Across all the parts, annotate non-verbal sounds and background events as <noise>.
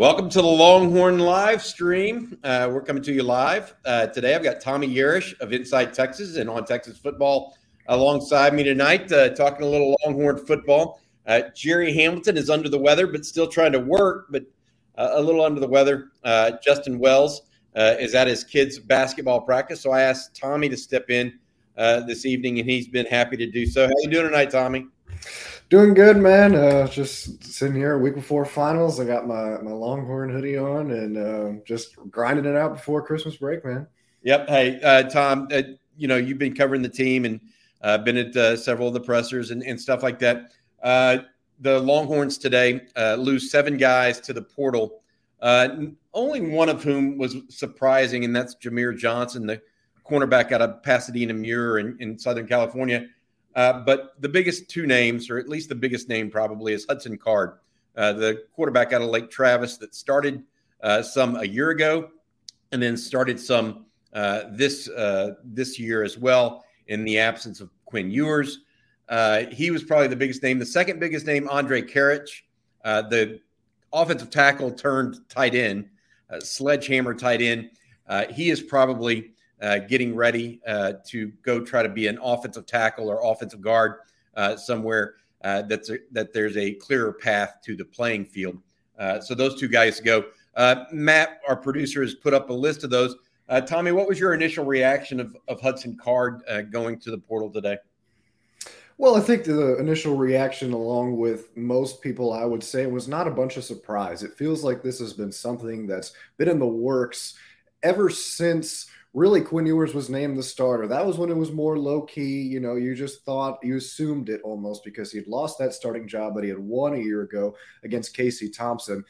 Welcome to the Longhorn live stream. Uh, we're coming to you live uh, today. I've got Tommy Yerish of Inside Texas and on Texas football alongside me tonight, uh, talking a little Longhorn football. Uh, Jerry Hamilton is under the weather, but still trying to work, but uh, a little under the weather. Uh, Justin Wells is at his kids' basketball practice, so I asked Tommy to step in this evening, and he's been happy to do so. How you doing tonight, Tommy? Doing good, man. Uh, just sitting here a week before finals. I got my, my Longhorn hoodie on and uh, just grinding it out before Christmas break, man. Yep. Hey, uh, Tom, uh, you know, you've been covering the team and uh, been at uh, several of the pressers and, and stuff like that. the Longhorns today lose seven guys to the portal, only one of whom was surprising, and that's Jamier Johnson, the cornerback out of Pasadena Muir in, in Southern California. Uh, but the biggest two names, or at least the biggest name probably, is Hudson Card, uh, the quarterback out of Lake Travis that started uh, some a year ago and then started some uh, this uh, this year as well in the absence of Quinn Ewers. he was probably the biggest name. The second biggest name, Andrej Karic, the offensive tackle turned tight end, sledgehammer tight end. he is probably uh, getting ready uh, to go try to be an offensive tackle or offensive guard uh, somewhere uh, that's a, that there's a clearer path to the playing field. So those two guys go. Matt, our producer, has put up a list of those. Tommy, what was your initial reaction of, of Hudson Card going to the portal today? Well, I think the initial reaction, along with most people, I would say, was not a bunch of surprise. It feels like this has been something that's been in the works ever since really Quinn Ewers was named the starter. That was when it was more low key. You know, you just thought you assumed it almost because he'd lost that starting job that he had won a year ago against Casey Thompson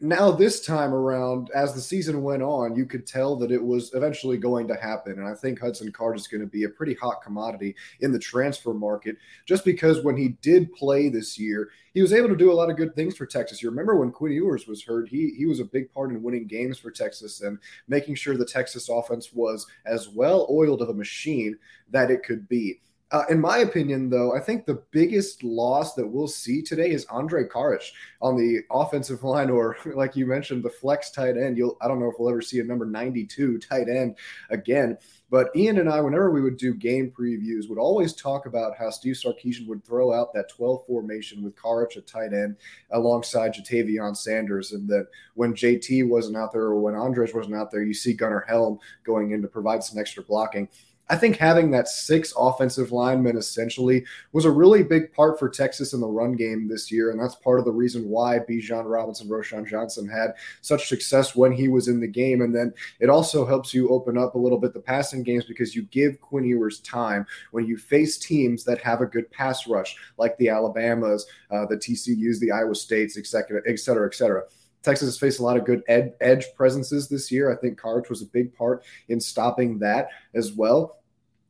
now this time around as the season went on you could tell that it was eventually going to happen. And i think hudson card is going to be a pretty hot commodity in the transfer market just because when he did play this year he was able to do a lot of good things for texas. You remember when quinn ewers was hurt he, he was a big part in winning games for texas and making sure the texas offense was as well oiled of a machine that it could be uh, in my opinion, though, I think the biggest loss that we'll see today is Andrej Karic on the offensive <laughs> line, or like you mentioned, the flex tight end. You'll I don't know if we'll ever see a number 92 tight end again. But Ian and I, whenever we would do game previews, would always talk about how Steve Sarkisian would throw out that 12 formation with Karic at tight end alongside Ja'Tavion Sanders. And that when JT wasn't out there or when Andres wasn't out there, you see Gunnar Helm going in to provide some extra blocking. I think having that six offensive linemen essentially was a really big part for Texas in the run game this year. And that's part of the reason why Bijan Robinson, Roschon Johnson had such success when he was in the game. And then it also helps you open up a little bit the passing games because you give Quinn Ewers time when you face teams that have a good pass rush, like the Alabamas, uh, the TCUs, the Iowa States, et cetera, et cetera, et cetera. Texas has faced a lot of good ed- edge presences this year. I think Karic was a big part in stopping that as well.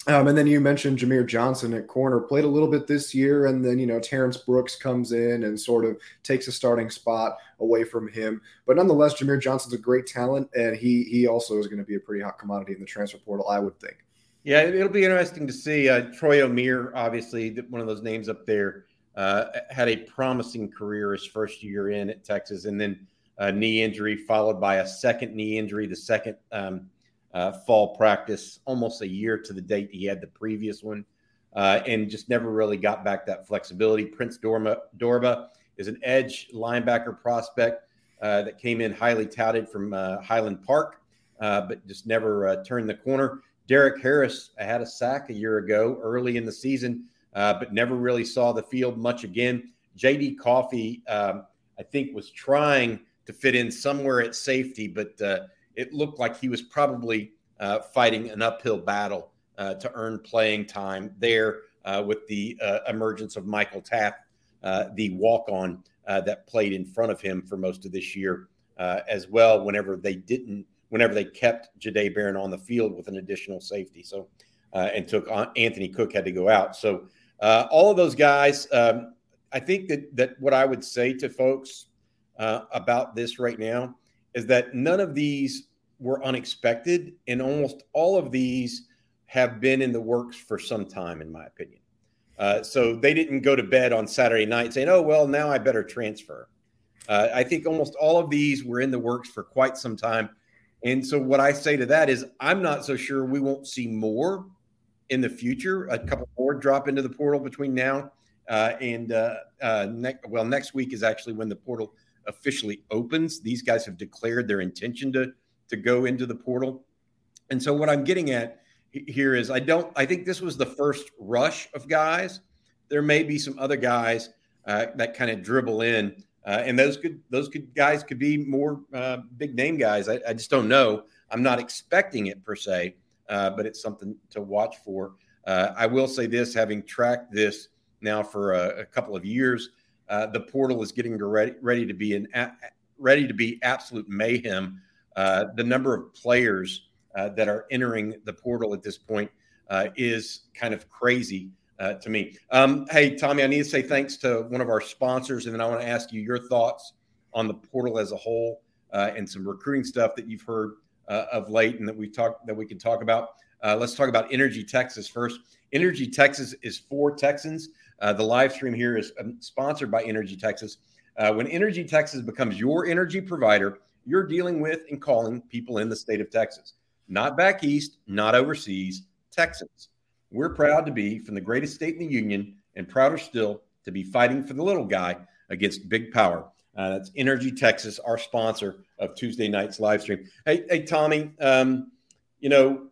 Um, and then you mentioned Jamier Johnson at corner, played a little bit this year, and then you know Terrence Brooks comes in and sort of takes a starting spot away from him. But nonetheless, Jamier Johnson's a great talent, and he he also is going to be a pretty hot commodity in the transfer portal, I would think. Yeah, it'll be interesting to see. Uh, Troy Omeire, obviously one of those names up there, uh, had a promising career his first year in at Texas, and then a knee injury followed by a second knee injury, the second. Um, uh, fall practice almost a year to the date he had the previous one, uh, and just never really got back that flexibility. Prince Dorbah, Dorbah is an edge linebacker prospect uh, that came in highly touted from uh, Highland Park, uh, but just never uh, turned the corner. Derek Harris had a sack a year ago early in the season, but never really saw the field much again. JD Coffey, um, I think, was trying to fit in somewhere at safety, but it looked like he was probably uh, fighting an uphill battle uh, to earn playing time there uh, with the uh, emergence of Michael Taaffe, uh, the walk on that played in front of him for most of this year as well, whenever they didn't, whenever they kept Jahdae Barron on the field with an additional safety. So, and took Anthony Cook had to go out. So, all of those guys, um, I think that, that what I would say to folks about this right now is that none of these were unexpected, and almost all of these have been in the works for some time, in my opinion. Uh, so they didn't go to bed on Saturday night saying, "Oh well, now I better transfer." Uh, I think almost all of these were in the works for quite some time. And so, what I say to that is, I'm not so sure we won't see more in the future. A couple more drop into the portal between now uh, and uh, uh, ne- well, next week is actually when the portal officially opens. These guys have declared their intention to to go into the portal. And so, what I'm getting at here is, I don't. I think this was the first rush of guys. There may be some other guys uh, that kind of dribble in. Uh, and those could those could guys could be more uh, big name guys. I, I, just don't know. I'm not expecting it per se, uh, but it's something to watch for. Uh, I will say this: having tracked this now for a, a couple of years, uh, the portal is getting ready, ready to be an ready to be absolute mayhem. Uh, the number of players that are entering the portal at this point is kind of crazy uh, to me. Um, hey, Tommy, I need to say thanks to one of our sponsors, and then I want to ask you your thoughts on the portal as a whole uh, and some recruiting stuff that you've heard uh, of late and that we talked that we can talk about. Uh, let's talk about Energy Texas first. Energy Texas is for Texans. Uh, the live stream here is um, sponsored by Energy Texas. Uh, when Energy Texas becomes your energy provider, you're dealing with and calling people in the state of Texas, not back east, not overseas, Texans. We're proud to be from the greatest state in the union and prouder still to be fighting for the little guy against big power. Uh, that's Energy Texas, our sponsor of Tuesday night's live stream. Hey, hey Tommy, um, you know,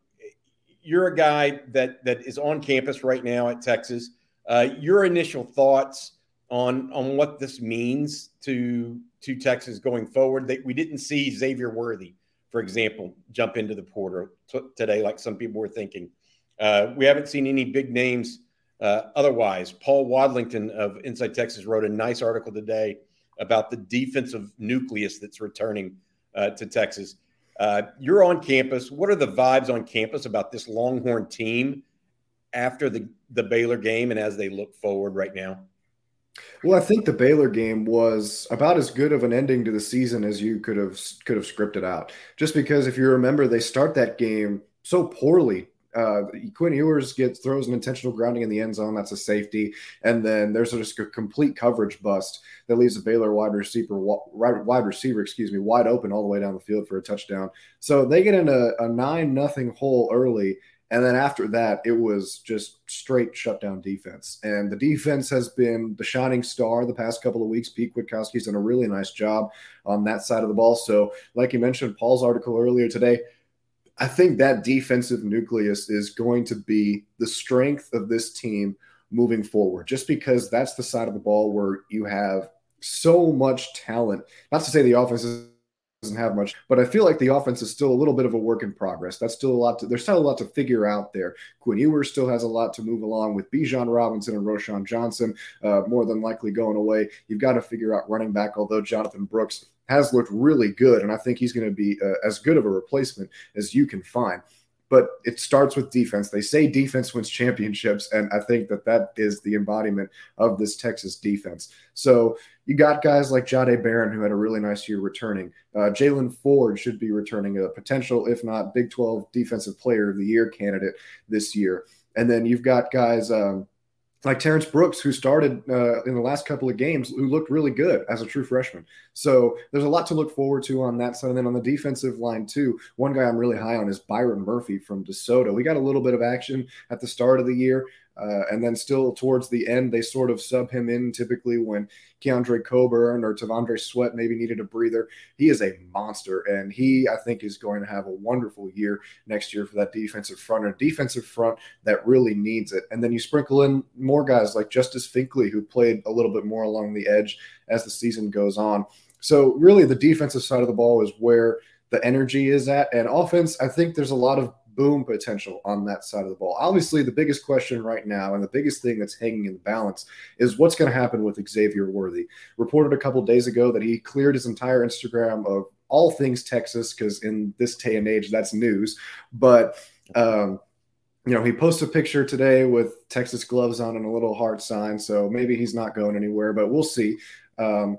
you're a guy that that is on campus right now at Texas. Uh, your initial thoughts on on what this means to to Texas going forward? That we didn't see Xavier Worthy, for example, jump into the portal t- today, like some people were thinking. Uh, we haven't seen any big names uh, otherwise. Paul Wadlington of Inside Texas wrote a nice article today about the defensive nucleus that's returning uh, to Texas. Uh, you're on campus. What are the vibes on campus about this Longhorn team after the, the Baylor game and as they look forward right now? Well, I think the Baylor game was about as good of an ending to the season as you could have could have scripted out. Just because if you remember, they start that game so poorly uh, Quinn Ewers gets throws an intentional grounding in the end zone. That's a safety, and then there's just a complete coverage bust that leaves the Baylor wide receiver wide receiver, excuse me, wide open all the way down the field for a touchdown. So they get in a, a nine nothing hole early, and then after that, it was just straight shutdown defense. And the defense has been the shining star the past couple of weeks. Pete Kwiatkowski's done a really nice job on that side of the ball. So, like you mentioned, Paul's article earlier today I think that defensive nucleus is going to be the strength of this team moving forward, just because that's the side of the ball where you have so much talent. Not to say the offense doesn't have much, but I feel like the offense is still a little bit of a work in progress. That's still a lot to, there's still a lot to figure out there. Quinn Ewers still has a lot to move along with Bijan Robinson and Roschon Johnson, uh, more than likely going away. You've got to figure out running back, although Jonathan Brooks has looked really good, and I think he's going to be uh, as good of a replacement as you can find. But it starts with defense. They say defense wins championships, and I think that that is the embodiment of this Texas defense. So you got guys like Jahdae Barron, who had a really nice year returning. Uh, Jaylan Ford should be returning a potential, if not Big 12 Defensive Player of the Year candidate this year. And then you've got guys. Um, like Terrence Brooks, who started uh, in the last couple of games, who looked really good as a true freshman. So there's a lot to look forward to on that side. And then on the defensive line, too, one guy I'm really high on is Byron Murphy from DeSoto. We got a little bit of action at the start of the year. Uh, and then still towards the end, they sort of sub him in typically when Keondre Coburn or T'Vondre Sweat maybe needed a breather. He is a monster, and he, I think, is going to have a wonderful year next year for that defensive front, a defensive front that really needs it. And then you sprinkle in more guys like Justice Finkley, who played a little bit more along the edge as the season goes on. So, really, the defensive side of the ball is where the energy is at. And offense, I think there's a lot of boom potential on that side of the ball. Obviously, the biggest question right now and the biggest thing that's hanging in the balance is what's going to happen with Xavier Worthy. Reported a couple days ago that he cleared his entire Instagram of all things Texas because in this day and age, that's news. But um, you know, he posted a picture today with Texas gloves on and a little heart sign. So maybe he's not going anywhere, but we'll see. Um,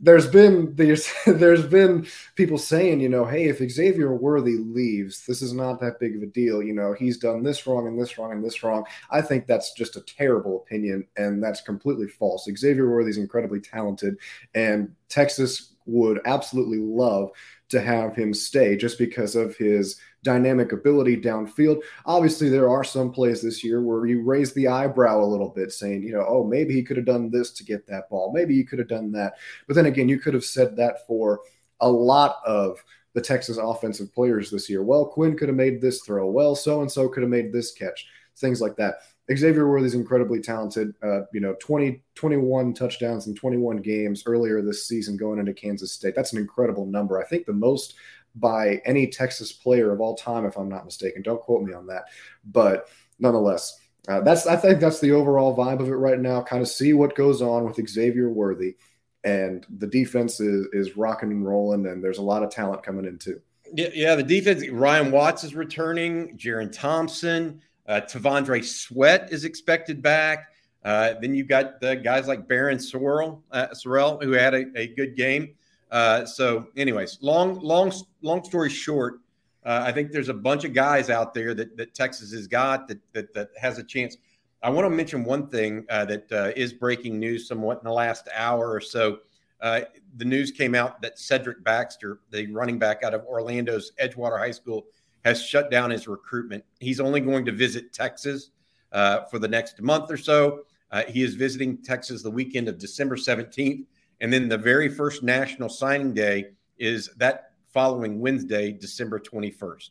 there's been there's <laughs> there's been people saying, you know, hey, if Xavier Worthy leaves, this is not that big of a deal. You know, he's done this wrong and this wrong and this wrong. I think that's just a terrible opinion, and that's completely false. Xavier Worthy is incredibly talented, and Texas would absolutely love to have him stay just because of his dynamic ability downfield. Obviously, there are some plays this year where you raise the eyebrow a little bit, saying, you know, oh, maybe he could have done this to get that ball. Maybe he could have done that. But then again, you could have said that for a lot of the Texas offensive players this year. Well, Quinn could have made this throw. Well, so and so could have made this catch. Things like that. Xavier Worthy is incredibly talented. Uh, you know, 20, 21 touchdowns in 21 games earlier this season going into Kansas State. That's an incredible number. I think the most by any Texas player of all time, if I'm not mistaken. Don't quote me on that. But nonetheless, uh, that's I think that's the overall vibe of it right now. Kind of see what goes on with Xavier Worthy, and the defense is is rocking and rolling, and there's a lot of talent coming in too. Yeah, yeah the defense. Ryan Watts is returning. Jerrin Thompson. Uh, T'Vondre Sweat is expected back. Uh, then you've got the guys like Barryn Sorrell, uh, Sorrell, who had a, a good game. Uh, so, anyways, long, long, long story short, uh, I think there's a bunch of guys out there that, that Texas has got that, that, that has a chance. I want to mention one thing uh, that is breaking news somewhat in the last hour or so. the news came out that Cedric Baxter, the running back out of Orlando's Edgewater High School, has shut down his recruitment. He's only going to visit Texas uh, for the next month or so. Uh, he is visiting Texas the weekend of December 17th. And then the very first national signing day is that following Wednesday, December 21st.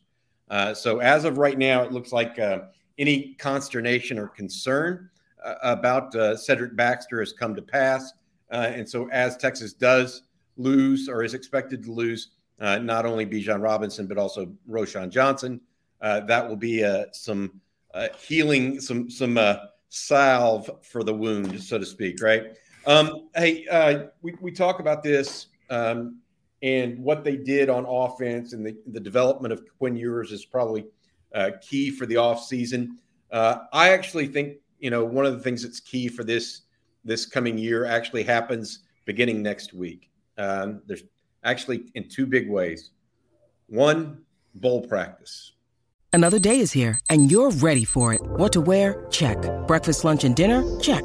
Uh, so as of right now, it looks like uh, any consternation or concern uh, about uh, Cedric Baxter has come to pass. and so as Texas does lose or is expected to lose uh, not only Bijan Robinson, but also Roschon Johnson. Uh, that will be uh, some uh, healing, some some uh, salve for the wound, so to speak, right? Um, hey, uh, we, we talk about this um, and what they did on offense and the, the development of Quinn Ewers is probably key for the offseason. I actually think, you know, one of the things that's key for this this coming year actually happens beginning next week. Um, there's actually in two big ways. One, bowl practice. Another day is here, and you're ready for it. What to wear? Check. Breakfast, lunch, and dinner? Check.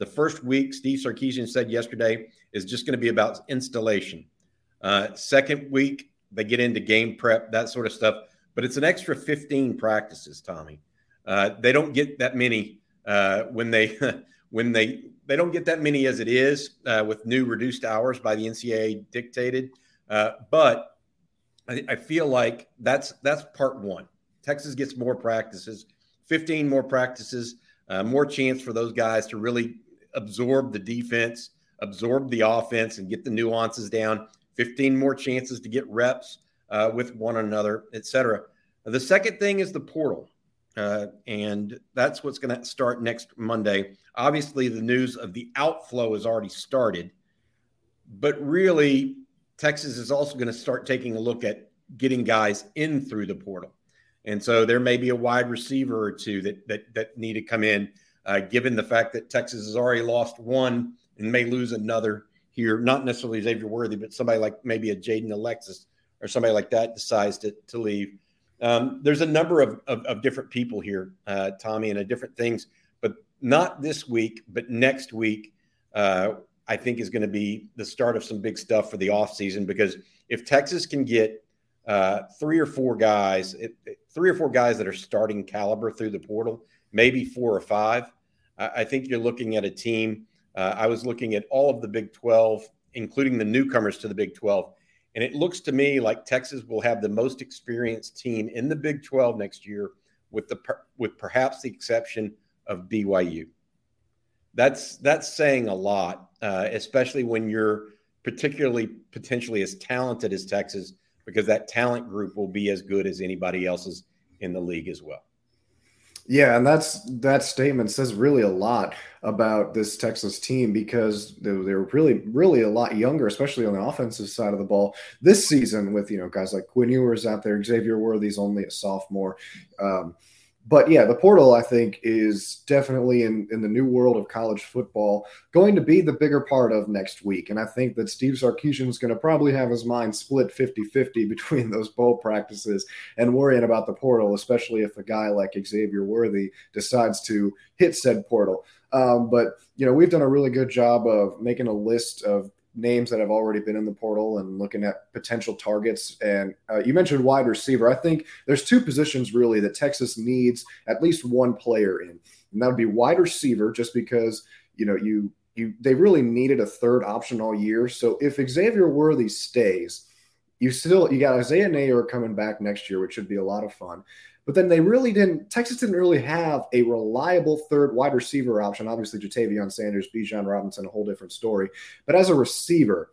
The first week, Steve Sarkisian said yesterday, is just going to be about installation. Uh, second week, they get into game prep, that sort of stuff. But it's an extra 15 practices, Tommy. Uh, they don't get that many uh, when they <laughs> when they they don't get that many as it is uh, with new reduced hours by the NCAA dictated. Uh, but I, I, feel like that's that's part one. Texas gets more practices, 15 more practices, uh, more chance for those guys to really absorb the defense, absorb the offense, and get the nuances down. 15 more chances to get reps uh, with one another, et cetera. The second thing is the portal. Uh, and that's what's going to start next Monday. Obviously, the news of the outflow has already started, but really, Texas is also going to start taking a look at getting guys in through the portal. And so there may be a wide receiver or two that that, that need to come in, uh, given the fact that Texas has already lost one and may lose another here. Not necessarily Xavier Worthy, but somebody like maybe a Jaden Alexis or somebody like that decides to, to leave. Um, there's a number of, of, of different people here, uh, Tommy, and a different things, but not this week, but next week, uh, I think is going to be the start of some big stuff for the offseason because if Texas can get uh, three or four guys, it, three or four guys that are starting caliber through the portal, maybe four or five, I, think you're looking at a team. Uh, I was looking at all of the Big 12, including the newcomers to the Big 12 and it looks to me like Texas will have the most experienced team in the Big 12 next year, with the with perhaps the exception of BYU. That's that's saying a lot, uh, especially when you're particularly potentially as talented as Texas, because that talent group will be as good as anybody else's in the league as well. Yeah, and that's that statement says really a lot about this Texas team because they, they're really, really a lot younger, especially on the offensive side of the ball this season. With you know guys like Quinn Ewers out there, Xavier Worthy's only a sophomore. Um, but yeah, the portal I think is definitely in in the new world of college football going to be the bigger part of next week. And I think that Steve Sarkisian is going to probably have his mind split 50-50 <laughs> between those bowl practices and worrying about the portal, especially if a guy like Xavier Worthy decides to hit said portal. Um, but you know, we've done a really good job of making a list of names that have already been in the portal and looking at potential targets. And uh, you mentioned wide receiver. I think there's two positions really that Texas needs at least one player in, and that would be wide receiver, just because you know you you they really needed a third option all year. So if Xavier Worthy stays, you still you got Isaiah Neyor coming back next year, which should be a lot of fun. But then they really didn't. Texas didn't really have a reliable third wide receiver option. Obviously, Ja'Tavion Sanders, Bijan Robinson, a whole different story. But as a receiver,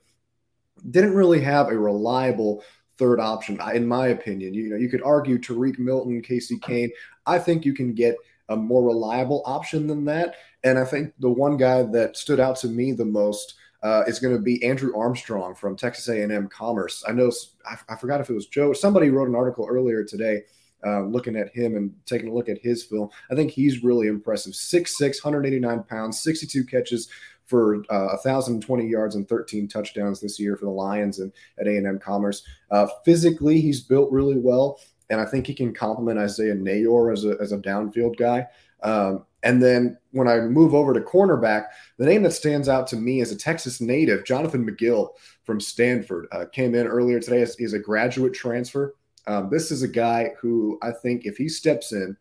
didn't really have a reliable third option, in my opinion. You know, you could argue Tarique Milton, Casey Cain. I think you can get a more reliable option than that. And I think the one guy that stood out to me the most uh, is going to be Andrew Armstrong from Texas A&M Commerce. I know I, I forgot if it was Joe. Somebody wrote an article earlier today uh, looking at him and taking a look at his film. I think he's really impressive. 6'6, 189 pounds, 62 catches for uh, 1,020 yards and 13 touchdowns this year for the Lions and at A&M Commerce. Uh, physically, he's built really well, and I think he can complement Isaiah Neyor as a, as a downfield guy. Um, and then when I move over to cornerback, the name that stands out to me is a Texas native, Jonathan McGill from Stanford. Uh, came in earlier today as a graduate transfer um, this is a guy who I think if he steps in,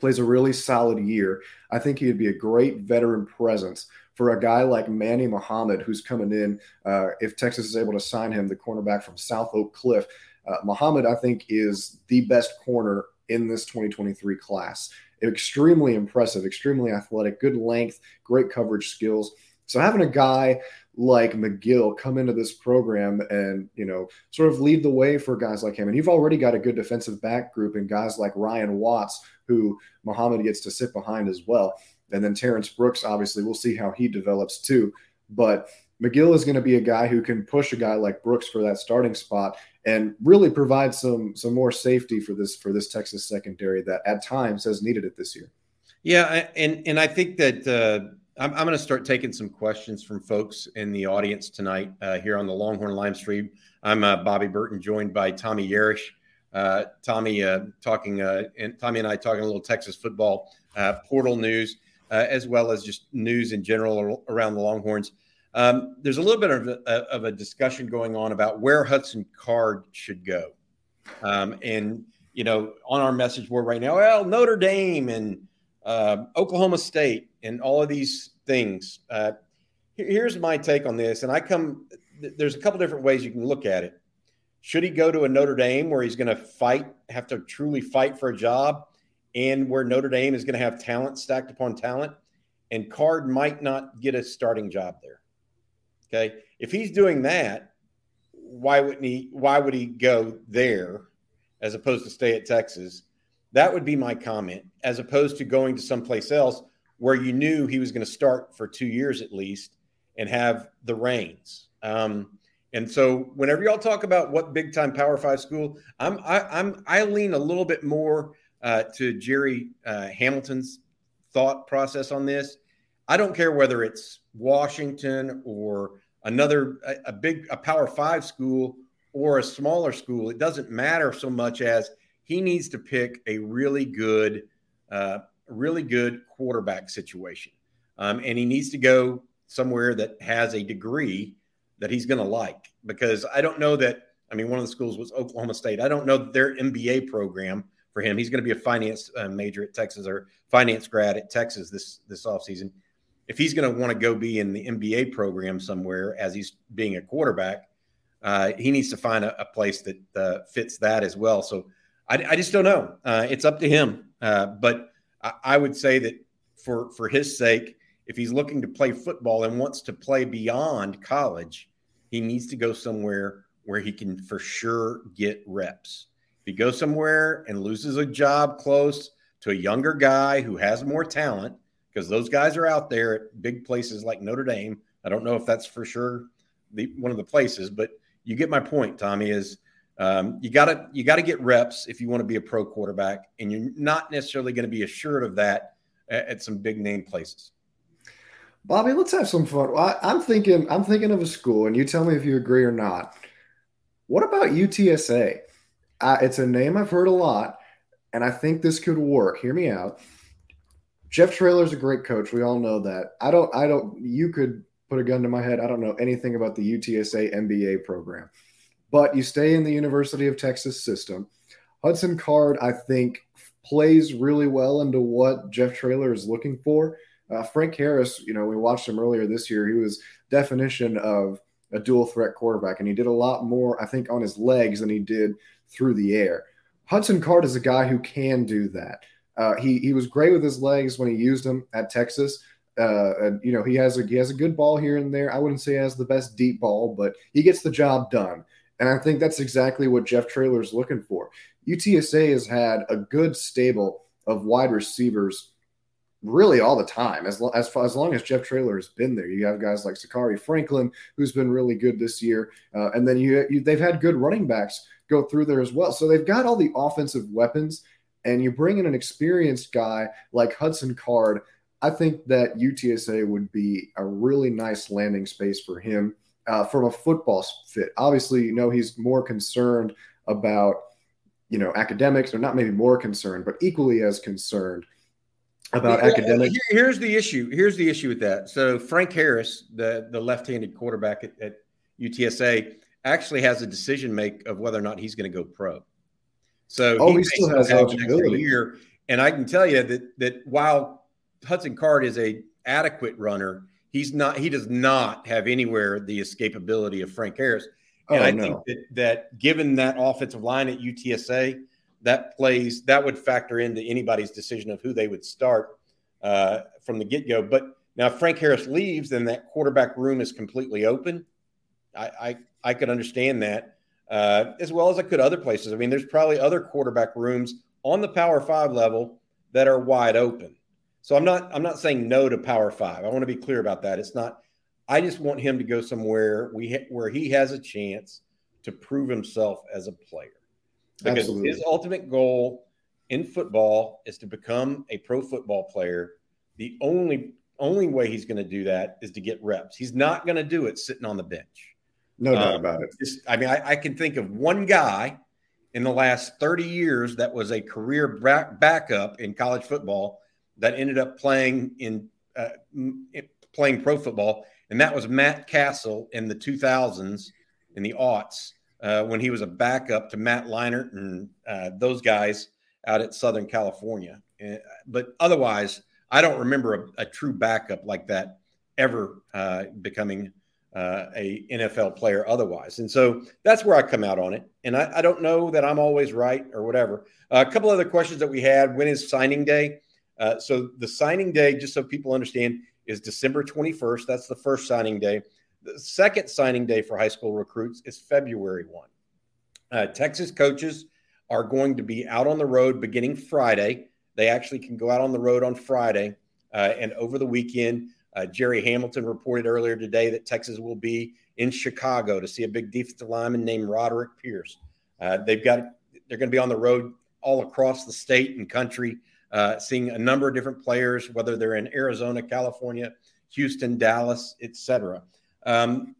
plays a really solid year, I think he would be a great veteran presence for a guy like Manny Muhammad, who's coming in. Uh, if Texas is able to sign him, the cornerback from South Oak Cliff, uh, Muhammad, I think, is the best corner in this 2023 class. Extremely impressive, extremely athletic, good length, great coverage skills. So having a guy like McGill come into this program and you know sort of lead the way for guys like him. And you've already got a good defensive back group and guys like Ryan Watts, who Muhammad gets to sit behind as well. And then Terrence Brooks, obviously, we'll see how he develops too. But McGill is going to be a guy who can push a guy like Brooks for that starting spot and really provide some some more safety for this for this Texas secondary that at times has needed it this year. Yeah, and and I think that. Uh I'm, I'm going to start taking some questions from folks in the audience tonight uh, here on the Longhorn Live stream. I'm uh, Bobby Burton, joined by Tommy Yarish. Uh, Tommy uh, talking, uh, and Tommy and I talking a little Texas football uh, portal news, as well as just news in general around the Longhorns. Um, there's a little bit of a, of a, discussion going on about where Hudson Card should go, um, and you know, on our message board right now, well, Notre Dame and Oklahoma State and all of these things. Uh, here's my take on this, and I come. There's a couple different ways you can look at it. Should he go to a Notre Dame where he's going to fight, have to truly fight for a job, and where Notre Dame is going to have talent stacked upon talent, and Card might not get a starting job there. Okay, if he's doing that, why wouldn't he? Why would he go there as opposed to stay at Texas? That would be my comment, as opposed to going to someplace else where you knew he was going to start for two years at least and have the reins. Um, and so whenever y'all talk about what big time Power Five school, I'm I, I'm I lean a little bit more uh, to Jerry uh, Hamilton's thought process on this. I don't care whether it's Washington or another a, a big a Power Five school or a smaller school. It doesn't matter so much as he needs to pick a really good uh, really good quarterback situation. Um, and he needs to go somewhere that has a degree that he's going to like because I don't know that. I mean, one of the schools was Oklahoma State. I don't know their MBA program for him. He's going to be a finance uh, major at Texas or finance grad at Texas this this offseason. If he's going to want to go be in the MBA program somewhere as he's being a quarterback, uh, he needs to find a, a place that uh, fits that as well. So I, I just don't know. Uh, it's up to him. Uh, but I, would say that for for his sake, if he's looking to play football and wants to play beyond college, he needs to go somewhere where he can for sure get reps. If he goes somewhere and loses a job close to a younger guy who has more talent, because those guys are out there at big places like Notre Dame. I don't know if that's for sure the one of the places, but you get my point, Tommy. Is um, you got to you got to get reps if you want to be a pro quarterback, and you're not necessarily going to be assured of that at, at, some big name places. Bobby, let's have some fun. I, I'm thinking I'm thinking of a school, and you tell me if you agree or not. What about UTSA? Uh, it's a name I've heard a lot, and I think this could work. Hear me out. Jeff Traylor's a great coach. We all know that. I don't. I don't. You could put a gun to my head. I don't know anything about the UTSA MBA program but you stay in the University of Texas system. Hudson Card, I think, plays really well into what Jeff Traylor is looking for. Uh, Frank Harris, you know, we watched him earlier this year. He was definition of a dual threat quarterback, and he did a lot more, I think, on his legs than he did through the air. Hudson Card is a guy who can do that. Uh, he he was great with his legs when he used them at Texas. Uh, and you know he has a he has a good ball here and there. I wouldn't say he has the best deep ball, but he gets the job done. And I think that's exactly what Jeff Traylor is looking for. UTSA has had a good stable of wide receivers really all the time. As, as, far, as long as Jeff Traylor has been there, you have guys like Zakhari Franklin, who's been really good this year. Uh, and then you, you, they've had good running backs go through there as well. So they've got all the offensive weapons. And you bring in an experienced guy like Hudson Card. I think that UTSA would be a really nice landing space for him uh, from a football fit. Obviously, you know, he's more concerned about, you know, academics, or not maybe more concerned, but equally as concerned about well, academics. Here's the issue. Here's the issue with that. So Frank Harris, the the left-handed quarterback at, at UTSA, actually has a decision make of whether or not he's going to go pro. So oh, he, he still has eligibility. Year, and I can tell you that that while Hudson Card is a adequate runner, he's not he does not have anywhere the escapability of Frank Harris. And oh, I no. think that, that given that offensive line at UTSA, that plays that would factor into anybody's decision of who they would start uh, from the get go. But now if Frank Harris leaves, then that quarterback room is completely open. I I, I could understand that uh, as well as I could other places. I mean, there's probably other quarterback rooms on the Power Five level that are wide open. So I'm not I'm not saying no to Power Five. I want to be clear about that. It's not. I just want him to go somewhere we ha- where he has a chance to prove himself as a player. Because Absolutely. his ultimate goal in football is to become a pro football player. The only only way he's going to do that is to get reps. He's not going to do it sitting on the bench. No doubt um, about it. Just, I mean, I, I, can think of one guy in the last 30 years that was a career back, backup in college football that ended up playing in uh, playing pro football, and that was Matt Cassel in the 2000s in the aughts uh, when he was a backup to Matt Leinart and uh, those guys out at Southern California. Uh, but otherwise, I don't remember a, a true backup like that ever uh, becoming uh, a NFL player otherwise. And so that's where I come out on it. And I, I don't know that I'm always right or whatever. a couple other questions that we had. When is signing day? Uh, so the signing day, just so people understand, is December 21st. That's the first signing day. The second signing day for high school recruits is February 1. Uh, Texas coaches are going to be out on the road beginning Friday. They actually can go out on the road on Friday uh, and over the weekend. Uh, Jerry Hamilton reported earlier today that Texas will be in Chicago to see a big defensive lineman named Roderick Pierce. Uh, they've got they're going to be on the road all across the state and country uh, seeing a number of different players, whether they're in Arizona, California, Houston, Dallas, etc. Um,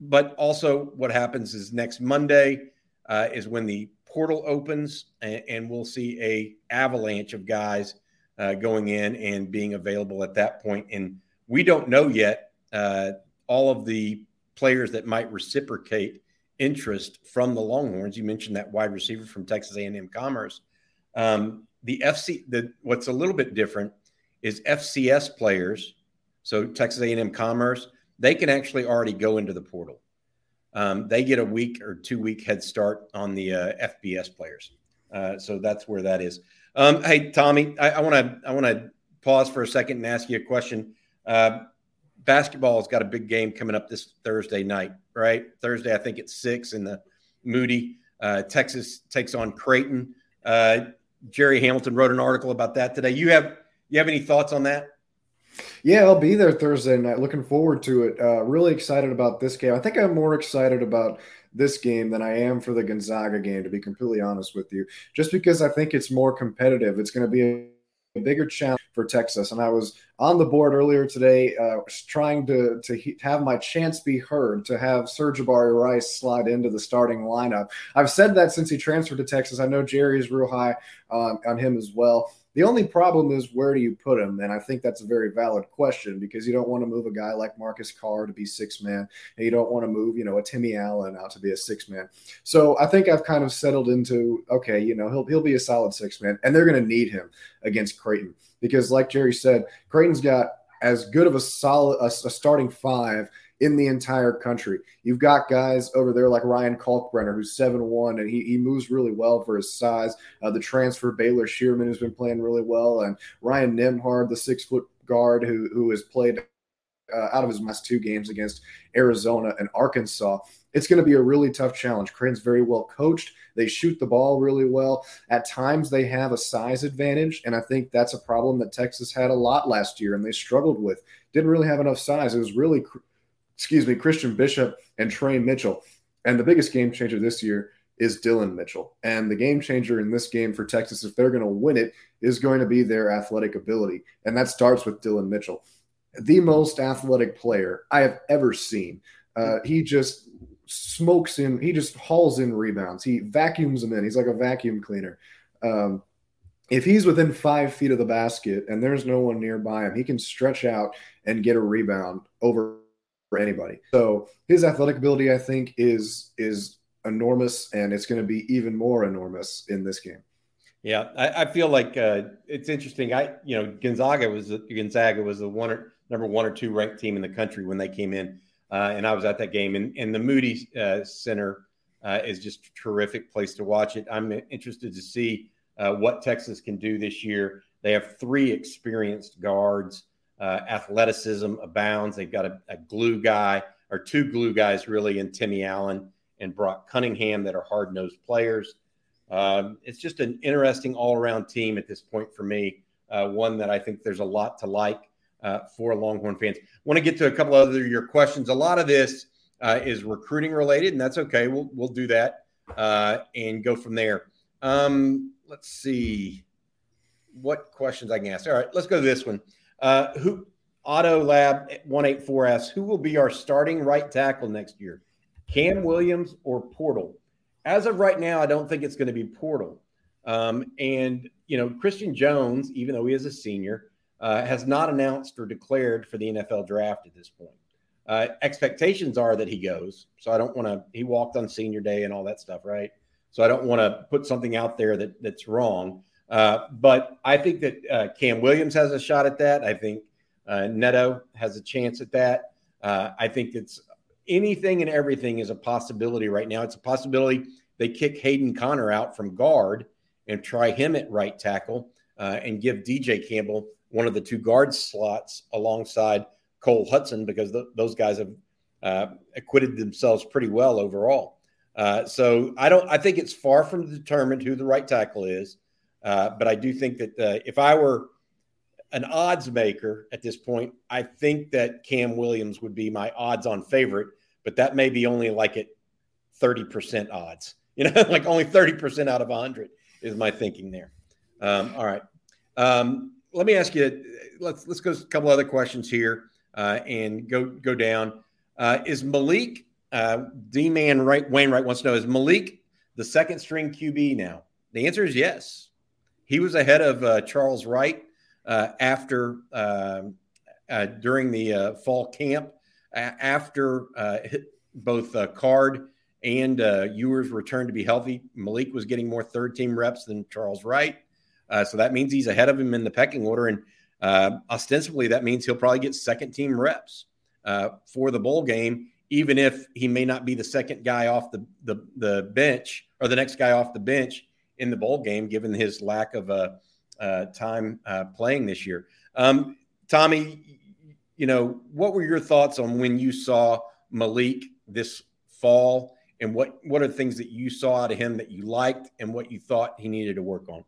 but also, what happens is next Monday uh, is when the portal opens, and, and, we'll see a avalanche of guys uh, going in and being available at that point. And we don't know yet uh, all of the players that might reciprocate interest from the Longhorns. You mentioned that wide receiver from Texas A&M Commerce. Um, the FC the what's a little bit different is FCS players, so Texas A&M Commerce, they can actually already go into the portal. Um, they get a week or two week head start on the uh, FBS players. Uh, so that's where that is. Um, hey, Tommy, I want to I want to pause for a second and ask you a question. Uh, basketball has got a big game coming up this Thursday night, right? Thursday, I think it's six in the Moody. Uh, Texas takes on Creighton. Jerry Hamilton wrote an article about that today. You have you have any thoughts on that? Yeah, I'll be there Thursday night. Looking forward to it. Uh, really excited about this game. I think I'm more excited about this game than I am for the Gonzaga game, to be completely honest with you, just because I think it's more competitive. It's going to be a, a bigger challenge for Texas. And I was on the board earlier today, uh, trying to to he- have my chance be heard to have Sir'Jabari Rice slide into the starting lineup. I've said that since he transferred to Texas. I know Jerry is real high on, on him as well. The only problem is where do you put him? And I think that's a very valid question because you don't want to move a guy like Marcus Carr to be six man, and you don't want to move, you know, a Timmy Allen out to be a six man. So I think I've kind of settled into okay, you know, he'll he'll be a solid six man, and they're going to need him against Creighton because, like Jerry said, Creighton's got as good of a solid a, a starting five in the entire country. You've got guys over there like Ryan Kalkbrenner, who's 7 1, and he, he moves really well for his size. Uh, the transfer, Baylor Scheierman, who's been playing really well, and Ryan Nembhard, the six foot guard who, who has played uh, out of his last two games against Arizona and Arkansas. It's going to be a really tough challenge. Creighton's very well coached. They shoot the ball really well. At times, they have a size advantage, and I think that's a problem that Texas had a lot last year, and they struggled with. Didn't really have enough size. It was really excuse me, Christian Bishop and Tre Mitchell. And the biggest game changer this year is Dillon Mitchell. And the game changer in this game for Texas, if they're going to win it, is going to be their athletic ability. And that starts with Dillon Mitchell, the most athletic player I have ever seen. Uh, he just smokes in, he just hauls in rebounds. He vacuums them in. He's like a vacuum cleaner. Um, if he's within five feet of the basket and there's no one nearby him, he can stretch out and get a rebound over for anybody. So his athletic ability, I think, is is enormous, and it's going to be even more enormous in this game. Yeah, I, I feel like uh, it's interesting. I, you know, Gonzaga was Gonzaga was the one or, number one or two ranked team in the country when they came in, uh, and I was at that game. And, and the Moody uh, Center uh, is just a terrific place to watch it. I'm interested to see uh, what Texas can do this year. They have three experienced guards uh, athleticism abounds. They've got a, a, glue guy or two glue guys really in Timmy Allen and Brock Cunningham that are hard nosed players. Um, it's just an interesting all around team at this point for me. Uh, one that I think there's a lot to like uh, for Longhorn fans. Want to get to a couple other your questions. A lot of this uh, is recruiting related, and that's okay. We'll we'll do that uh, and go from there. Um, let's see what questions I can ask. All right, let's go to this one. Uh, who Auto Lab 184 asks, who will be our starting right tackle next year? Cam Williams or Portal? As of right now, I don't think it's going to be Portal. Um, and, you know, Christian Jones, even though he is a senior, uh, has not announced or declared for the NFL draft at this point. Uh, expectations are that he goes. So I don't want to, he walked on senior day and all that stuff, right? So I don't want to put something out there that that's wrong. Uh, but I think that uh, Cam Williams has a shot at that. I think uh, Neto has a chance at that. Uh, I think it's anything and everything is a possibility right now. It's a possibility they kick Hayden Conner out from guard and try him at right tackle uh, and give DJ Campbell one of the two guard slots alongside Cole Hudson because th- those guys have uh, acquitted themselves pretty well overall. so I don't. I think it's far from determined who the right tackle is. Uh, but I do think that uh, if I were an odds maker at this point, I think that Cam Williams would be my odds on favorite, but that may be only like at 30% odds. <laughs> You know, like only 30% out of 100 is my thinking there. Um, all right. Um, let me ask you let's let's go a couple other questions here uh, and go go down. Uh, is Malik uh, D man right Wainwright wants to know is Malik the second string QB now? The answer is yes. He was ahead of uh, Charles Wright uh, after um, uh, during the fall camp after both Card and Ewers returned to be healthy. Malik was getting more third team reps than Charles Wright, so that means he's ahead of him in the pecking order, and ostensibly that means he'll probably get second team reps for the bowl game even if he may not be the second guy off the, the, the bench or the next guy off the bench in the bowl game, given his lack of uh, uh, time uh, playing this year. Um, Tommy, you know, what were your thoughts on when you saw Malik this fall, and what what are the things that you saw out of him that you liked, and what you thought he needed to work on?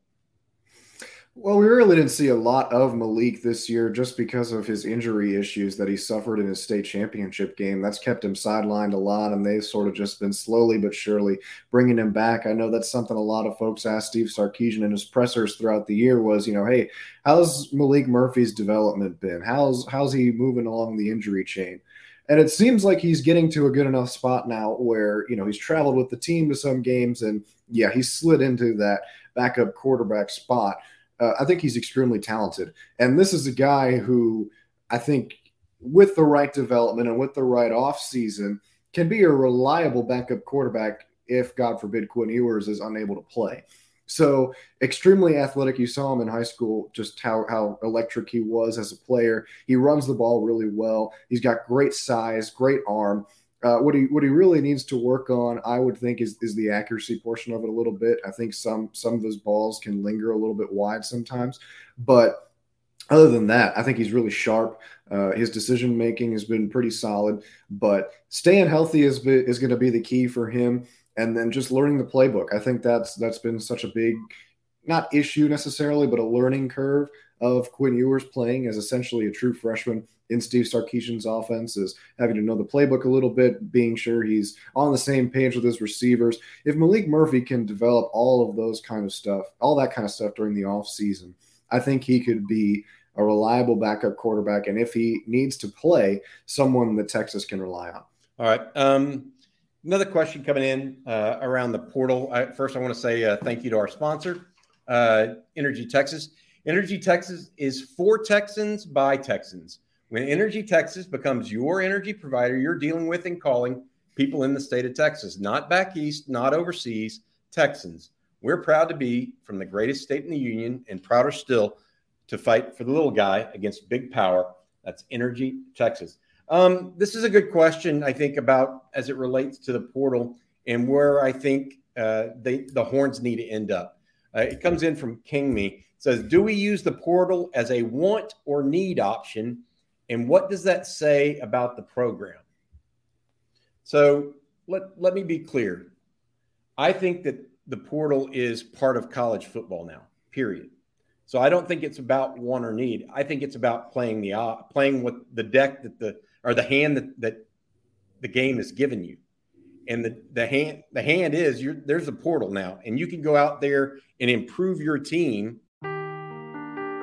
Well, we really didn't see a lot of Malik this year just because of his injury issues that he suffered in his state championship game. That's kept him sidelined a lot, and they've sort of just been slowly but surely bringing him back. I know that's something a lot of folks asked Steve Sarkisian and his pressers throughout the year was, you know, hey, how's Malik Murphy's development been? How's how's he moving along the injury chain? And it seems like he's getting to a good enough spot now where, you know, he's traveled with the team to some games and yeah, he's slid into that backup quarterback spot uh, I think he's extremely talented. And this is a guy who I think, with the right development and with the right offseason, can be a reliable backup quarterback if, God forbid, Quinn Ewers is unable to play. So extremely athletic. You saw him in high school, just how, how electric he was as a player. He runs the ball really well. He's got great size, great arm. Uh, what he what he really needs to work on, I would think, is is the accuracy portion of it a little bit. I think some some of his balls can linger a little bit wide sometimes, but other than that, I think he's really sharp. Uh, his decision making has been pretty solid, but staying healthy is is going to be the key for him. And then just learning the playbook, I think that's that's been such a big, not issue necessarily, but a learning curve of Quinn Ewers playing as essentially a true freshman in Steve Sarkisian's offense is having to know the playbook a little bit, being sure he's on the same page with his receivers. If Maalik Murphy can develop all of those kind of stuff, all that kind of stuff during the offseason, I think he could be a reliable backup quarterback. And if he needs to play, someone that Texas can rely on. All right. Um, another question coming in uh, around the portal. I, first, I want to say uh, thank you to our sponsor, uh, Energy Texas. Energy Texas is for Texans by Texans. When Energy Texas becomes your energy provider, you're dealing with and calling people in the state of Texas, not back east, not overseas, Texans. We're proud to be from the greatest state in the union and prouder still to fight for the little guy against big power. That's Energy Texas. Um, this is a good question, I think, about as it relates to the portal and where I think uh, they, the horns need to end up. Uh, it comes in from King Me. Says, Do we use the portal as a want or need option? And what does that say about the program? So let, let me be clear. I think that the portal is part of college football now, period. So I don't think it's about want or need. I think it's about playing the uh, playing with the deck that the or the hand that, that the game has given you. And the, the hand the hand is there's a portal now, and you can go out there and improve your team.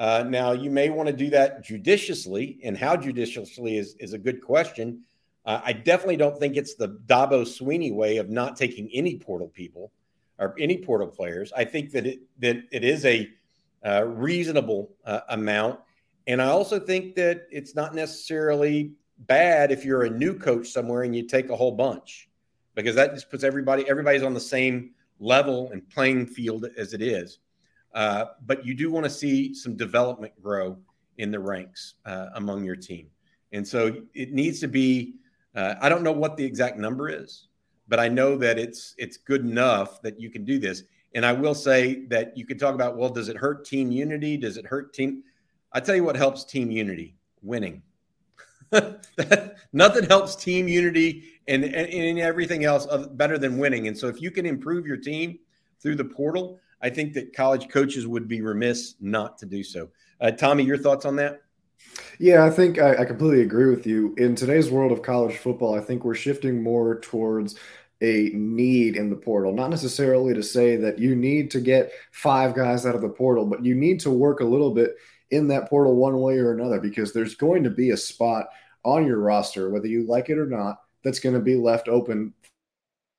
Uh, now, you may want to do that judiciously, and how judiciously is, is a good question. Uh, I definitely don't think it's the Dabo Swinney way of not taking any portal people or any portal players. I think that it that it is a uh, reasonable uh, amount, and I also think that it's not necessarily bad if you're a new coach somewhere and you take a whole bunch, because that just puts everybody everybody's on the same level and playing field as it is. Uh, but you do want to see some development grow in the ranks uh, among your team. And so it needs to be, uh, I don't know what the exact number is, but I know that it's it's good enough that you can do this. And I will say that you can talk about, well, does it hurt team unity? Does it hurt team? I tell you what helps team unity winning. <laughs> Nothing helps team unity and, and, and everything else better than winning. And so if you can improve your team through the portal, I think that college coaches would be remiss not to do so. Uh, Tommy, your thoughts on that? Yeah, I think I, I, completely agree with you. In today's world of college football, I think we're shifting more towards a need in the portal. Not necessarily to say that you need to get five guys out of the portal, but you need to work a little bit in that portal one way or another because there's going to be a spot on your roster, whether you like it or not, that's going to be left open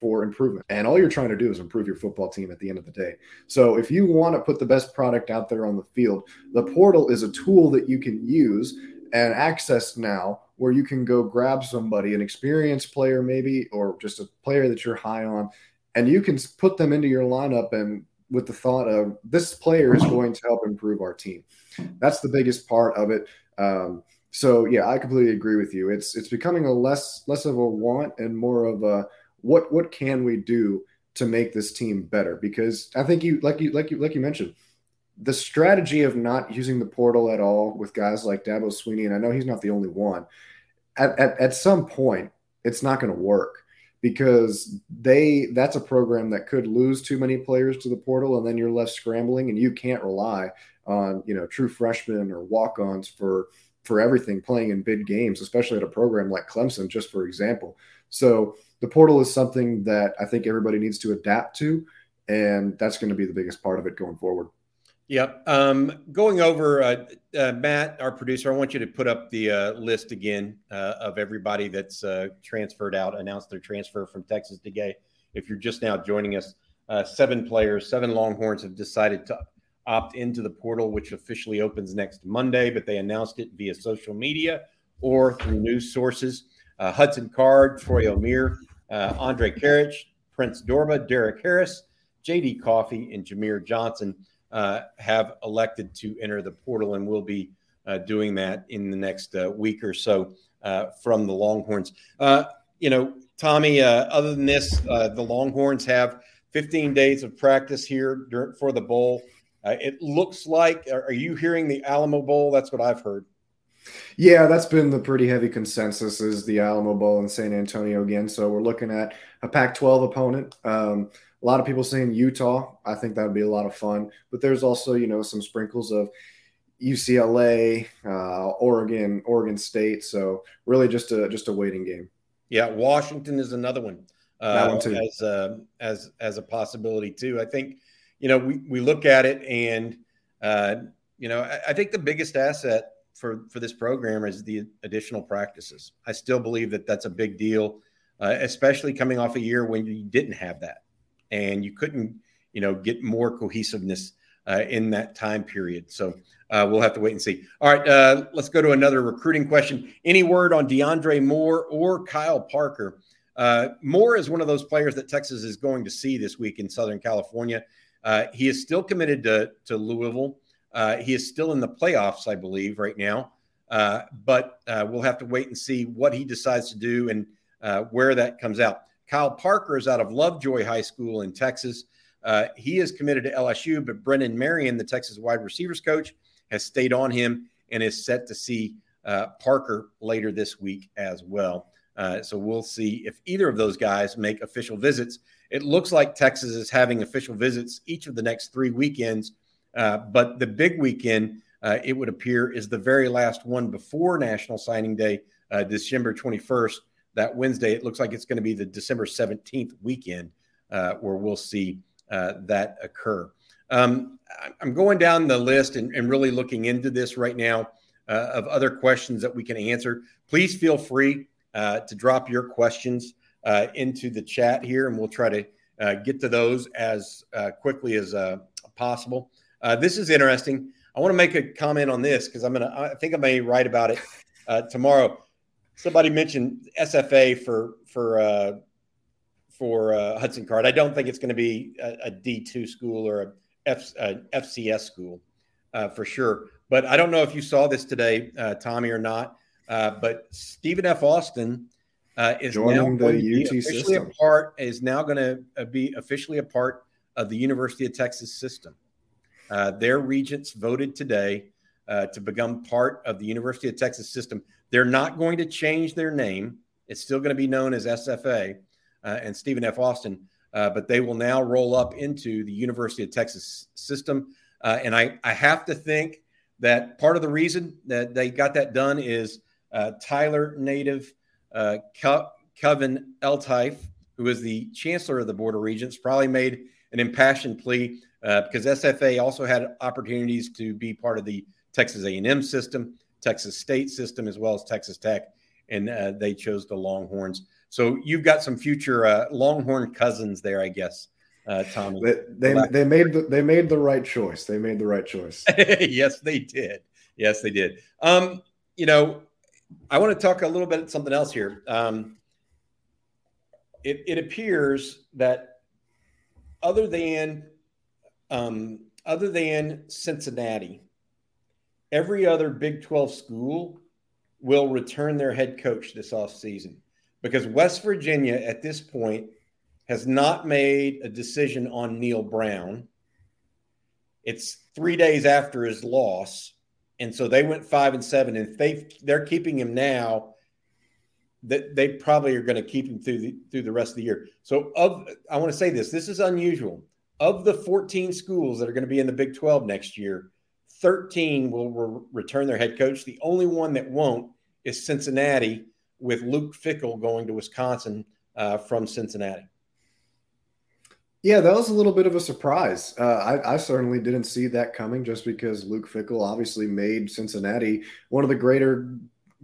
for improvement. And all you're trying to do is improve your football team at the end of the day. So if you want to put the best product out there on the field, the portal is a tool that you can use and access now where you can go grab somebody, an experienced player maybe, or just a player that you're high on, and you can put them into your lineup and with the thought of this player is going to help improve our team. That's the biggest part of it. Um, so yeah, I completely agree with you. It's it's becoming a less less of a want and more of a what what can we do to make this team better? Because I think you like you like you like you mentioned the strategy of not using the portal at all with guys like Dabo Swinney, and I know he's not the only one. At at, at some point, it's not going to work because they that's a program that could lose too many players to the portal, and then you're left scrambling, and you can't rely on you know true freshmen or walk-ons for for everything playing in big games, especially at a program like Clemson, just for example. So the portal is something that I think everybody needs to adapt to, and that's going to be the biggest part of it going forward. Yep. Um, going over, uh, uh, Matt, our producer, I want you to put up the uh, list again uh, of everybody that's uh, transferred out, announced their transfer from Texas to Gay. If you're just now joining us, uh, seven players, seven Longhorns have decided to opt into the portal, which officially opens next Monday, but they announced it via social media or through news sources. Uh, Hudson Card, Troy Omeire, uh, Andrej Karic, Prince Dorbah, Derek Harris, JD Coffey, and Jamier Johnson uh, have elected to enter the portal and will be uh, doing that in the next uh, week or so from the Longhorns. you know, Tommy, other than this, the Longhorns have 15 days of practice here for the bowl. Uh, it looks like, are you hearing the Alamo Bowl? That's what I've heard. Yeah, that's been the pretty heavy consensus is the Alamo Bowl in San Antonio again. So we're looking at a Pac-12 opponent. Um, a lot of people saying Utah. I think that would be a lot of fun. But there's also, you know, some sprinkles of UCLA, uh, Oregon, Oregon State. So really just a just a waiting game. Yeah, Washington is another one. Uh, that one too. As a, as as a possibility too. I think you know, we, we look at it and, uh, you know, I, I, think the biggest asset for, for this program is the additional practices. I still believe that that's a big deal, uh, especially coming off a year when you didn't have that and you couldn't, you know, get more cohesiveness uh, in that time period. So uh, we'll have to wait and see. All right, uh, let's go to another recruiting question. Any word on DeAndre Moore or Kyle Parker? Uh, Moore is one of those players that Texas is going to see this week in Southern California. Uh, he is still committed to, to Louisville. Uh, he is still in the playoffs, I believe, right now. Uh, but uh, we'll have to wait and see what he decides to do and uh, where that comes out. Kyle Parker is out of Lovejoy High School in Texas. Uh, he is committed to LSU, but Brennan Marion, the Texas wide receivers coach, has stayed on him and is set to see Parker later this week as well. so we'll see if either of those guys make official visits it looks like Texas is having official visits each of the next three weekends. Uh, but the big weekend, uh, it would appear, is the very last one before National Signing Day, uh, December 21st. That Wednesday, it looks like it's going to be the December 17th weekend uh, where we'll see uh, that occur. Um, I'm going down the list and, and, really looking into this right now of other questions that we can answer. Please feel free to drop your questions into the chat here, and we'll try to get to those as quickly as possible. Uh, this is interesting. I want to make a comment on this because I'm gonna. I think I may write about it uh, tomorrow. Somebody mentioned SFA for for uh, for Hudson Card. I don't think it's going to be a a D two school or a, F, a FCS school for sure. But I don't know if you saw this today, Tommy, or not. but Stephen F. Austin uh, is Joining now the UT officially system. a part is now going to uh, be officially a part of the University of Texas system. Uh, their regents voted today uh, to become part of the University of Texas system. They're not going to change their name. It's still going to be known as SFA uh, and Stephen F. Austin, uh, but they will now roll up into the University of Texas system. and I, I have to think that part of the reason that they got that done is Tyler native uh, Kevin Eltife, who is the chancellor of the Board of Regents, probably made an impassioned plea uh, because SFA also had opportunities to be part of the Texas A&M system, Texas State system, as well as Texas Tech, and uh, they chose the Longhorns. So you've got some future uh, Longhorn cousins there, I guess. Uh, Tommy, they, they, they made the, they made the right choice. They made the right choice. <laughs> yes, they did. Yes, they did. Um, you know, I want to talk a little bit something else here. Um, it, it appears that other than um, other than Cincinnati, every other Big 12 school will return their head coach this offseason because West Virginia at this point has not made a decision on Neal Brown. It's three days after his loss. And so they went five and seven. And if they they're keeping him now, that they probably are going to keep him through the through the rest of the year. So of I want to say this, this is unusual. Of the 14 schools that are going to be in the Big 12 next year, 13 will re- return their head coach. The only one that won't is Cincinnati, with Luke Fickell going to Wisconsin uh, from Cincinnati. Yeah, that was a little bit of a surprise. Uh, I, I, certainly didn't see that coming just because Luke Fickell obviously made Cincinnati one of the greater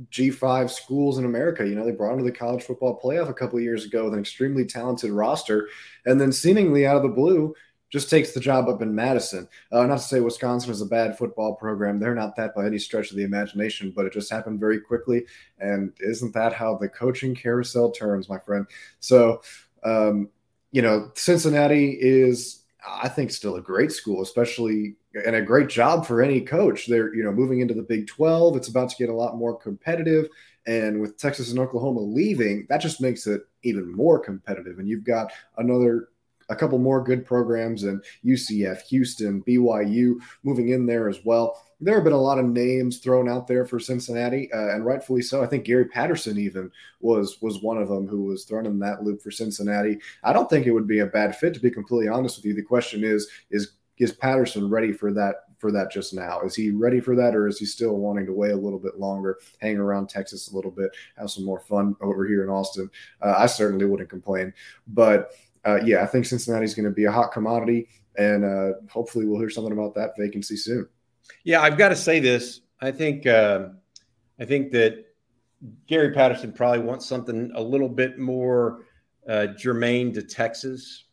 G5 schools in America. You know, they brought him to the college football playoff a couple of years ago with an extremely talented roster. And then seemingly out of the blue, just takes the job up in Madison. Uh, not to say Wisconsin is a bad football program. They're not that by any stretch of the imagination, but it just happened very quickly. And isn't that how the coaching carousel turns, my friend? So, um, you know, Cincinnati is, I think, still a great school, especially and a great job for any coach. They're, you know, moving into the Big 12. It's about to get a lot more competitive. And with Texas and Oklahoma leaving, that just makes it even more competitive. And you've got another a couple more good programs and UCF, Houston, BYU moving in there as well. There have been a lot of names thrown out there for Cincinnati, uh, and rightfully so. I think Gary Patterson even was was one of them who was thrown in that loop for Cincinnati. I don't think it would be a bad fit, to be completely honest with you. The question is, is is Patterson ready for that for that just now? Is he ready for that, or is he still wanting to wait a little bit longer, hang around Texas a little bit, have some more fun over here in Austin? Uh, I certainly wouldn't complain, but uh, yeah, I think Cincinnati's going to be a hot commodity, and uh, hopefully we'll hear something about that vacancy soon. Yeah, I've got to say this. I think uh, I think that Gary Patterson probably wants something a little bit more uh, germane to Texas,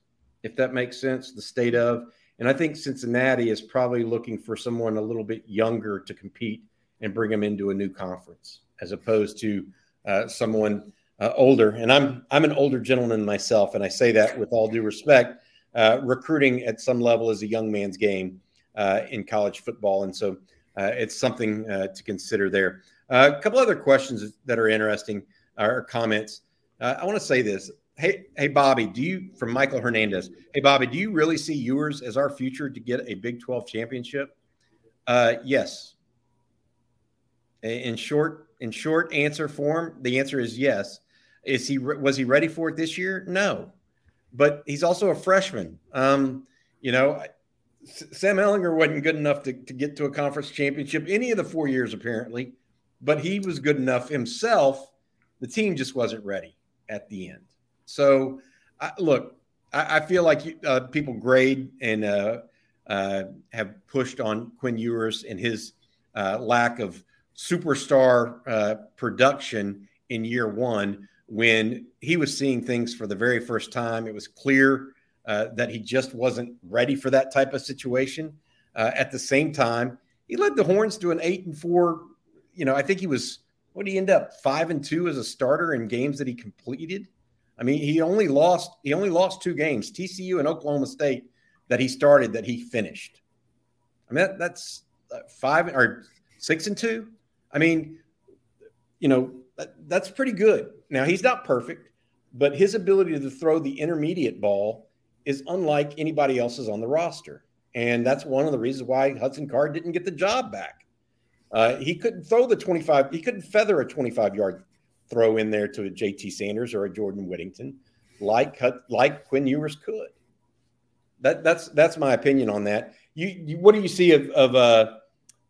if that makes sense. The state of, and I think Cincinnati is probably looking for someone a little bit younger to compete and bring them into a new conference, as opposed to uh, someone uh, older, and I'm I'm an older gentleman myself, and I say that with all due respect. Uh, recruiting at some level is a young man's game uh, in college football, and so uh, it's something uh, to consider there. Uh, a couple other questions that are interesting or comments. I want to say this. Hey, hey, Bobby, do you from Michael Hernandez? Hey, Bobby, do you really see Ewers as our future to get a Big 12 championship? yes. In short, in short answer form, the answer is yes. Is he was he ready for it this year? No, but he's also a freshman. Um, you know, Sam Ehlinger wasn't good enough to, to get to a conference championship any of the four years apparently, but he was good enough himself. The team just wasn't ready at the end. So, I, look, I, I, feel like uh, people grade and uh, uh, have pushed on Quinn Ewers and his uh, lack of superstar uh, production in year one when he was seeing things for the very first time. It was clear uh, that he just wasn't ready for that type of situation. Uh, at the same time, he led the Horns to an eight and four. You know, I think he was what did he end up five and two as a starter in games that he completed. I mean, he only lost he only lost two games, TCU and Oklahoma State, that he started that he finished. I mean, that, that's uh, five or six and two. I mean, you know, that's pretty good. Now, he's not perfect, but his ability to throw the intermediate ball is unlike anybody else's on the roster. And that's one of the reasons why Hudson Card didn't get the job back. Uh, he couldn't throw the 25, he couldn't feather a 25 yard throw in there to a JT Sanders or a Jordan Whittington like like Quinn Ewers could. That that's that's my opinion on that. You, you what do you see of of uh,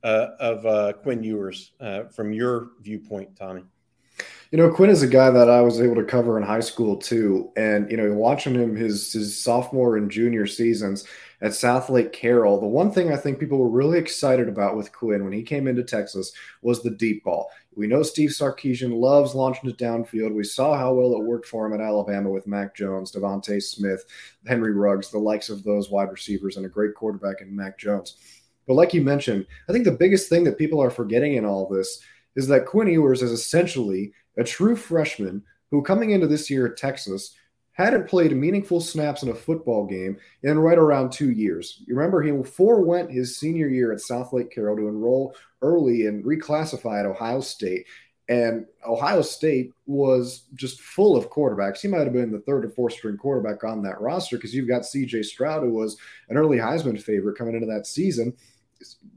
uh, of uh, Quinn Ewers uh, from your viewpoint, Tommy? You know, Quinn is a guy that I was able to cover in high school too, and you know, watching him his his sophomore and junior seasons at Southlake Carroll, the one thing I think people were really excited about with Quinn when he came into Texas was the deep ball. We know Steve Sarkisian loves launching it downfield. We saw how well it worked for him at Alabama with Mac Jones, DeVonta Smith, Henry Ruggs, the likes of those wide receivers, and a great quarterback in Mac Jones. But like you mentioned, I think the biggest thing that people are forgetting in all this is that Quinn Ewers is essentially a true freshman who, coming into this year at Texas, hadn't played meaningful snaps in a football game in right around two years. You remember he forewent his senior year at Southlake Carroll to enroll early and reclassify at Ohio State. And Ohio State was just full of quarterbacks. He might have been the third or fourth string quarterback on that roster because you've got CJ Stroud, who was an early Heisman favorite coming into that season.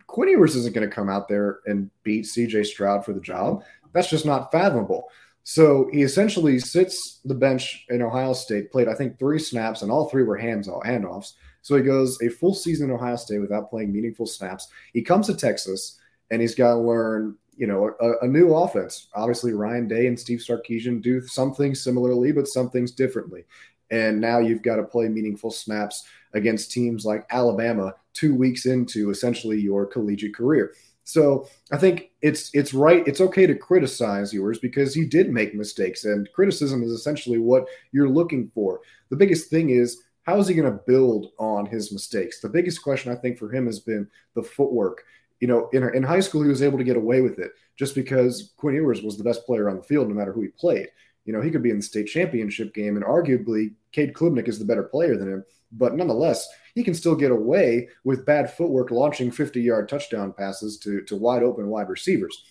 Quinn Ewers isn't going to come out there and beat CJ Stroud for the job. That's just not fathomable. So he essentially sits the bench in Ohio State, played, I think, three snaps, and all three were hands off, handoffs. So he goes a full season in Ohio State without playing meaningful snaps. He comes to Texas and he's got to learn, you know, a, a, new offense. Obviously, Ryan Day and Steve Sarkisian do some things similarly, but some things differently. And now you've got to play meaningful snaps against teams like Alabama two weeks into essentially your collegiate career. So I think it's it's right. It's okay to criticize Ewers because he did make mistakes, and criticism is essentially what you're looking for. The biggest thing is how is he going to build on his mistakes? The biggest question I think for him has been the footwork. You know, in, in high school, he was able to get away with it just because Quinn Ewers was the best player on the field, no matter who he played. You know, he could be in the state championship game, and arguably, Cade Klubnik is the better player than him. But nonetheless, he can still get away with bad footwork launching 50 yard touchdown passes to, to wide open wide receivers.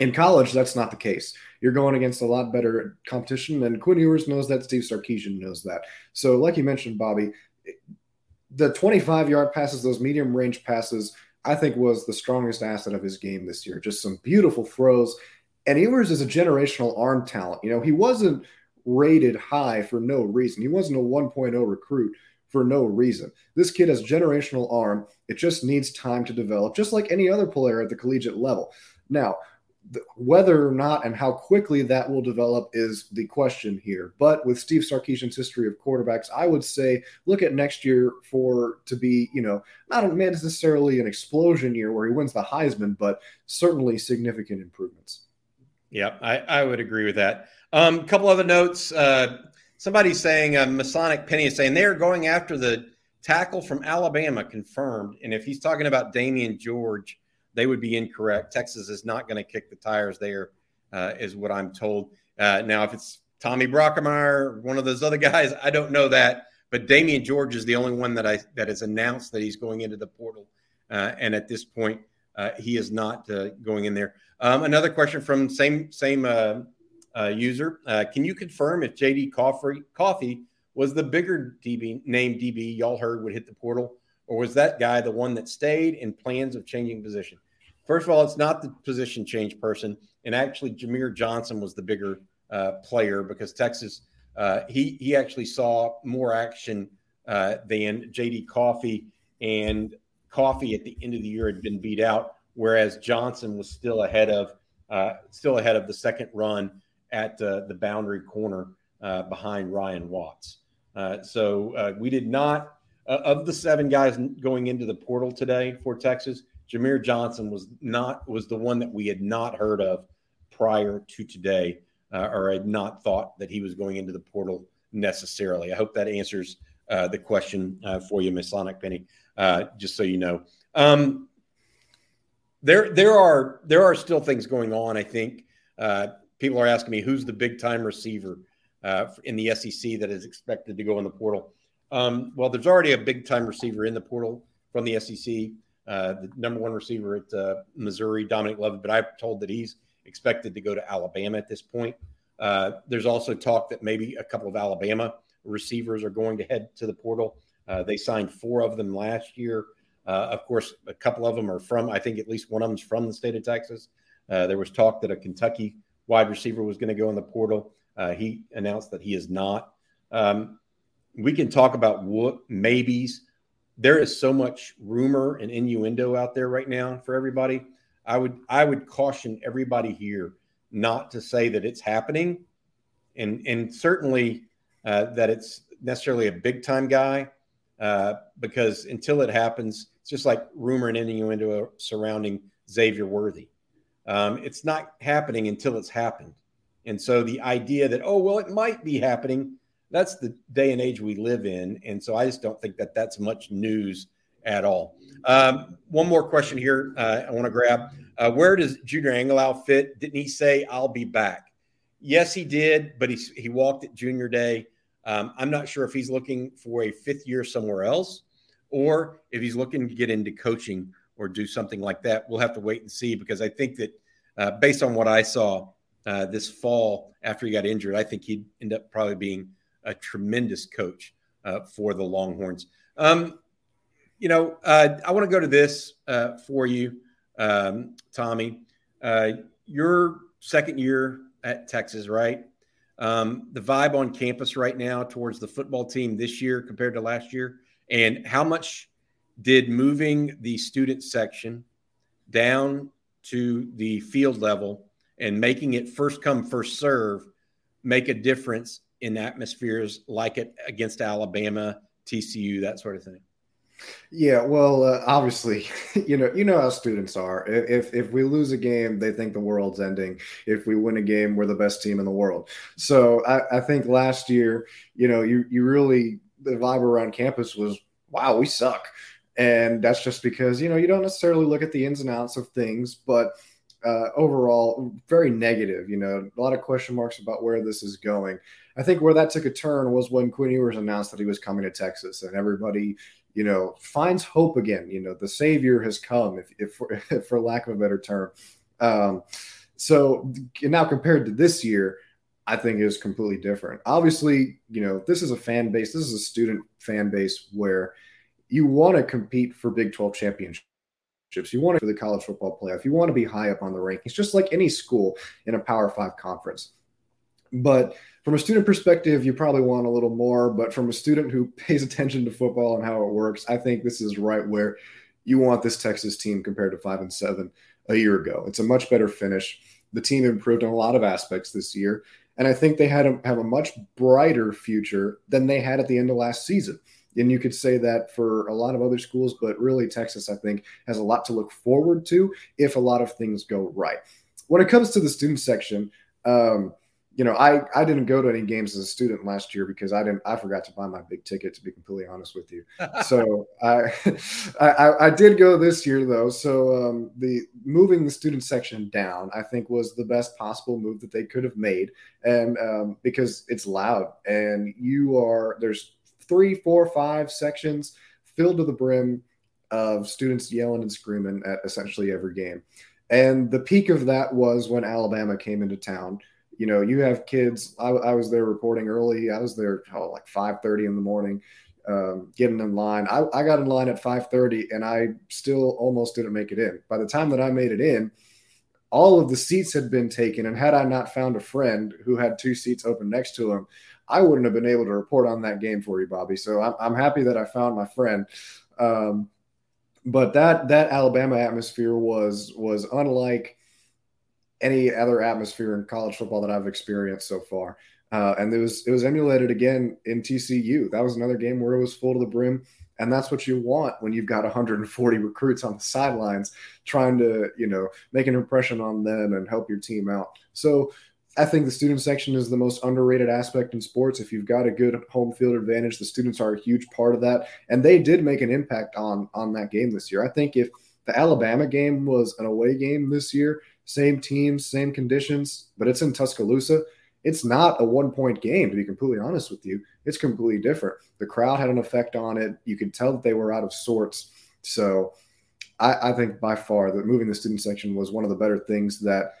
In college, that's not the case. You're going against a lot better competition, and Quinn Ewers knows that. Steve Sarkisian knows that. So, like you mentioned, Bobby, the 25 yard passes, those medium range passes, I think was the strongest asset of his game this year. Just some beautiful throws. And Ewers is a generational arm talent. You know, he wasn't rated high for no reason. He wasn't a 1.0 recruit for no reason. This kid has generational arm. It just needs time to develop, just like any other player at the collegiate level. Now, whether or not and how quickly that will develop is the question here. But with Steve Sarkisian's history of quarterbacks, I would say look at next year for to be, you know, not necessarily an explosion year where he wins the Heisman, but certainly significant improvements. Yeah, I, I would agree with that. A um, couple other notes. Uh, somebody's saying uh, Masonic Penny is saying they're going after the tackle from Alabama, confirmed. And if he's talking about Damieon George, they would be incorrect. Texas is not going to kick the tires there, uh, is what I'm told. Uh, now, if it's Tommy Brockermeyer, one of those other <laughs> guys, I don't know that. But Damieon George is the only one that I that has announced that he's going into the portal, uh, and at this point, uh, he is not uh, going in there. Um, another question from same same uh, user. Uh, can you confirm if JD Coffey, was the bigger DB name DB y'all heard would hit the portal, or was that guy the one that stayed in plans of changing position? First of all, it's not the position change person, and actually Jamier Johnson was the bigger uh, player because Texas uh, he he actually saw more action uh, than JD Coffey, and Coffey at the end of the year had been beat out, whereas Johnson was still ahead of uh, still ahead of the second run at uh, the boundary corner uh, behind Ryan Watts. Uh, so uh, we did not, uh, of the seven guys going into the portal today for Texas, Jamier Johnson was not was the one that we had not heard of prior to today, or had not thought that he was going into the portal necessarily. I hope that answers the question for you, Masonic Penny. just so you know. Um, there, there are there are still things going on. I think uh, people are asking me who's the big time receiver uh, in the SEC that is expected to go in the portal. Um, well, there's already a big time receiver in the portal from the SEC, uh, the number one receiver at uh, Missouri, Dominic Lovett. but I've told that he's expected to go to Alabama at this point. Uh, there's also talk that maybe a couple of Alabama receivers are going to head to the portal. Uh, they signed four of them last year. Uh, of course, a couple of them are from, I think at least one of them's from the state of Texas. there was talk that a Kentucky wide receiver was going to go in the portal. Uh, he announced that he is not. Um, we can talk about what maybes. There is so much rumor and innuendo out there right now for everybody. I would I would caution everybody here not to say that it's happening, and and certainly uh, that it's necessarily a big time guy, uh, because until it happens, it's just like rumor and innuendo surrounding Xavier Worthy. Um, it's not happening until it's happened. And so the idea that, oh, well, it might be happening, that's the day and age we live in. And so I just don't think that that's much news at all. Um, one more question here. Uh, I want to grab. Uh, where does Junior Angilau fit? Didn't he say I'll be back? Yes, he did, but he he walked at Junior Day. Um, I'm not sure if he's looking for a fifth year somewhere else, or if he's looking to get into coaching or do something like that. We'll have to wait and see because I think that uh, based on what I saw uh, this fall after he got injured, I think he'd end up probably being a tremendous coach uh, for the Longhorns. Um, you know, uh, I want to go to this uh, for you, um, Tommy. Uh, your second year at Texas, right? Um, the vibe on campus right now towards the football team this year compared to last year, and how much did moving the student section down to the field level and making it first come first serve make a difference in atmospheres like it against Alabama, TCU, that sort of thing? Yeah, well, uh, obviously, <laughs> you know, you know how students are. If if we lose a game, they think the world's ending. If we win a game, we're the best team in the world. So I, I think last year, you know, you you really the vibe around campus was, wow, we suck, and that's just because you know you don't necessarily look at the ins and outs of things, but uh, overall very negative. You know, a lot of question marks about where this is going. I think where that took a turn was when Quinn Ewers announced that he was coming to Texas, and everybody, you know, finds hope again. You know, the savior has come, if, if, for, if <laughs> for lack of a better term. Um, so now compared to this year, I think is completely different. Obviously, you know, this is a fan base. This is a student fan base where you want to compete for Big 12 championships. You want to for the college football playoff. You want to be high up on the rankings, just like any school in a Power Five conference. But from a student perspective, you probably want a little more. But from a student who <laughs> pays attention to football and how it works, I think this is right where you want this Texas team compared to five and seven a year ago. It's a much better finish. The team improved in a lot of aspects this year. And I think they had a, have a much brighter future than they had at the end of last season. And you could say that for a lot of other schools, but really Texas, I think, has a lot to look forward to if a lot of things go right. When it comes to the student section, um, you know, I I didn't go to any games as a student last year because I didn't I forgot to buy my big ticket to be completely honest with you. <laughs> so <laughs> I, I I did go this year though. So um, the moving the student section down, I think, was the best possible move that they could have made, and um, because it's loud and you are there's three, four, five sections filled to the brim of students yelling and screaming at essentially every game. And the peak of that was when Alabama came into town you know, you have kids. I, I was there reporting early. I was there oh, like 5:30 in the morning, um, getting in line. I, I got in line at 5:30, and I still almost didn't make it in. By the time that I made it in, all of the seats had been taken, and had I not found a friend who had two seats open next to him, I wouldn't have been able to report on that game for you, Bobby. So I'm, I'm happy that I found my friend. Um, but that that Alabama atmosphere was was unlike any other atmosphere in college football that I've experienced so far. Uh, and it was it was emulated again in TCU. That was another game where it was full to the brim, and that's what you want when you've got 140 recruits on the sidelines trying to you know make an impression on them and help your team out. So I think the student section is the most underrated aspect in sports. If you've got a good home field advantage, the students are a huge part of that, and they did make an impact on on that game this year. I think if the Alabama game was an away game this year, same teams, same conditions, but it's in Tuscaloosa. It's not a one point game, to be completely honest with you. It's completely different. The crowd had an effect on it. You could tell that they were out of sorts. So I, I think by far that moving the student section was one of the better things that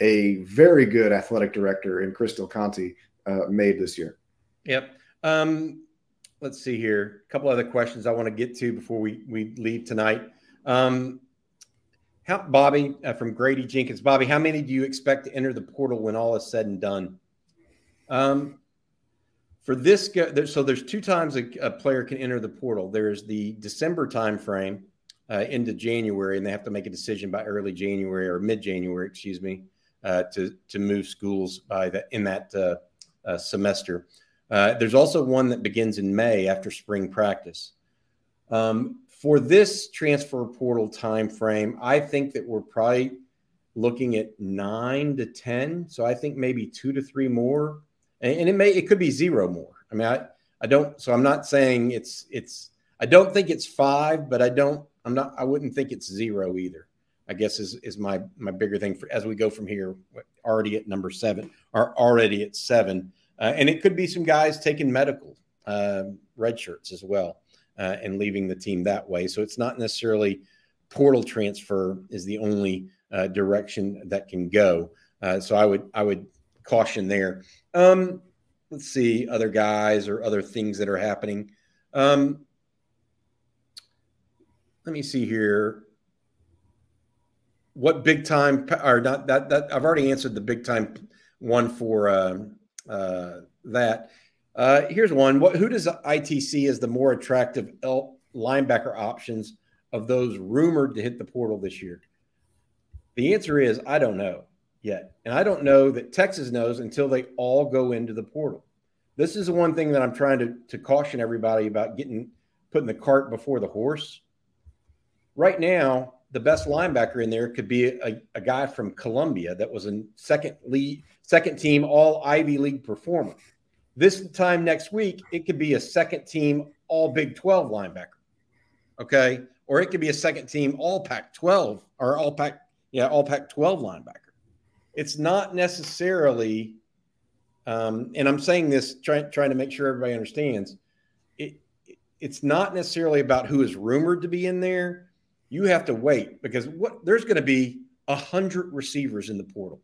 a very good athletic director in Chris Del Conte uh, made this year. Yep. Um, let's see here. A couple other questions I want to get to before we, we leave tonight. Um, how, Bobby uh, from Grady Jenkins. Bobby, how many do you expect to enter the portal when all is said and done? Um, for this, so there's two times a, a, player can enter the portal. There's the December timeframe uh, into January, and they have to make a decision by early January or mid January, excuse me, to to move schools by that in that uh, uh semester. Uh, there's also one that begins in May after spring practice. Um, for this transfer portal time frame, I think that we're probably looking at nine to ten. So I think maybe two to three more, and, and it may it could be zero more. I mean, I I don't. So I'm not saying it's it's. I don't think it's five, but I don't. I'm not. I wouldn't think it's zero either. I guess is is my my bigger thing for as we go from here. Already at number seven, are already at seven, uh, and it could be some guys taking medical uh, red shirts as well uh, and leaving the team that way. So it's not necessarily portal transfer is the only uh, direction that can go. Uh, so I would I would caution there. Um, let's see other guys or other things that are happening. Um, let me see here. What big time or not that that I've already answered the big time one for uh, uh, that. Uh, here's one. What who does IT see as the more attractive L linebacker options of those rumored to hit the portal this year? The answer is I don't know yet. And I don't know that Texas knows until they all go into the portal. This is the one thing that I'm trying to, to caution everybody about getting putting the cart before the horse. Right now, the best linebacker in there could be a, a guy from Columbia that was a second lead, second team all Ivy League performer. This time next week, it could be a second team all Big 12 linebacker. Okay. Or it could be a second team all Pac 12 or all Pac, yeah, all Pac 12 linebacker. It's not necessarily, um, and I'm saying this trying trying to make sure everybody understands. It, it's not necessarily about who is rumored to be in there. You have to wait because what there's going to be a hundred receivers in the portal,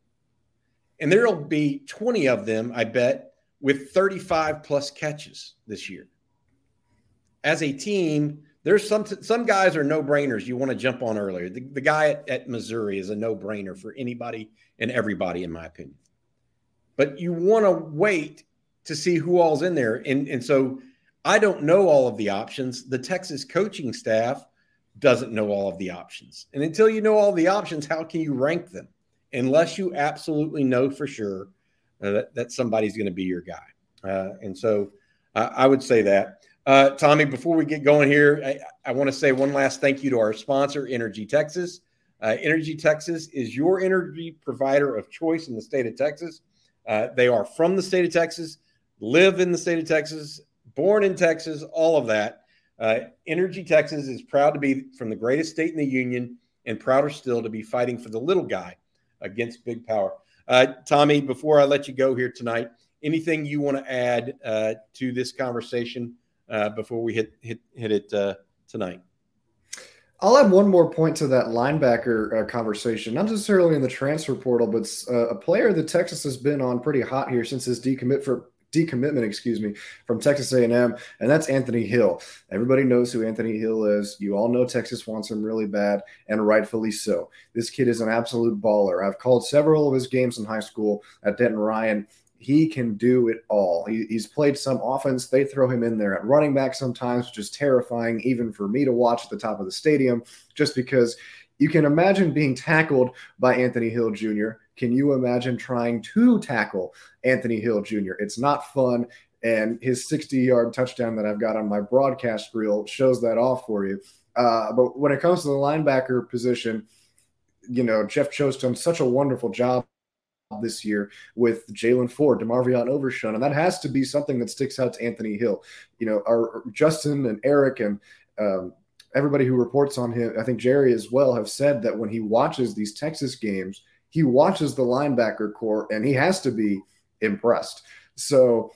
and there'll be 20 of them, I bet, with 35 plus catches this year. As a team, there's some some guys are no brainers. You want to jump on earlier. The, the guy at, at Missouri is a no brainer for anybody and everybody, in my opinion. But you want to wait to see who all's in there, and and so I don't know all of the options. The Texas coaching staff doesn't know all of the options, and until you know all the options, how can you rank them? Unless you absolutely know for sure uh, that, that somebody's going to be your guy, uh, and so uh, I would say that. Uh, Tommy, before we get going here, I, I want to say one last thank you to our sponsor, Energy Texas. Uh, Energy Texas is your energy provider of choice in the state of Texas. Uh, they are from the state of Texas, live in the state of Texas, born in Texas, all of that. Uh, energy Texas is proud to be from the greatest state in the union and prouder still to be fighting for the little guy against big power. Uh, Tommy, before I let you go here tonight, anything you want to add uh, to this conversation? uh, before we hit hit hit it uh, tonight. I'll add one more point to that linebacker uh, conversation, not necessarily in the transfer portal, but uh, a player that Texas has been on pretty hot here since his decommit for decommitment, excuse me, from Texas A&M, and that's Anthony Hill. Everybody knows who Anthony Hill is. You all know Texas wants him really bad, and rightfully so. This kid is an absolute baller. I've called several of his games in high school at Denton Ryan he can do it all. He, he's played some offense. They throw him in there at running back sometimes, which is terrifying, even for me to watch at the top of the stadium, just because you can imagine being tackled by Anthony Hill Jr. Can you imagine trying to tackle Anthony Hill Jr.? It's not fun. And his 60 yard touchdown that I've got on my broadcast reel shows that off for you. Uh, but when it comes to the linebacker position, you know, Jeff Choate's done such a wonderful job this year with Jaylan Ford, DeMarvion Overshown, and that has to be something that sticks out to Anthony Hill. You know, our Justin and Eric and um, everybody who reports on him, I think Jerry as well, have said that when he watches these Texas games, he watches the linebacker corps and he has to be impressed. So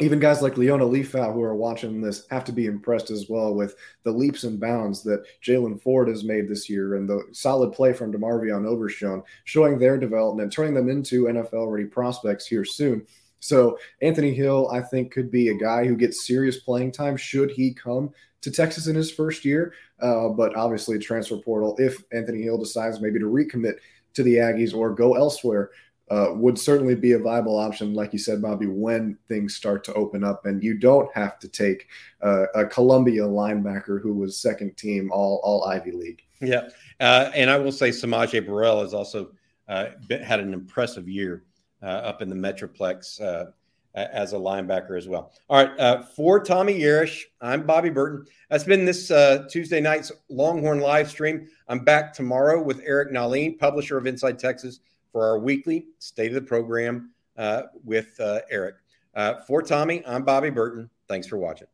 even guys like Liona Lefau who are watching this have to be impressed as well with the leaps and bounds that Jaylan Ford has made this year and the solid play from DeMarvion Overshown, showing their development, turning them into NFL ready prospects here soon. So Anthony Hill, I think, could be a guy who gets serious playing time should he come to Texas in his first year. Uh, but obviously, transfer portal, if Anthony Hill decides maybe to recommit to the Aggies or go elsewhere, uh, would certainly be a viable option, like you said, Bobby, when things start to open up and you don't have to take uh, a Columbia linebacker who was second team all all Ivy League. Yeah, uh, and I will say S'Maje Burrell has also uh, been, had an impressive year uh, up in the Metroplex uh, as a linebacker as well. All right, for Tommy Yarish, I'm Bobby Burton. That's been this Tuesday night's Longhorn live stream. I'm back tomorrow with Eric Nahlin, publisher of Inside Texas for our weekly state of the program uh, with uh, Eric. Uh, for Tommy, I'm Bobby Burton. Thanks for watching.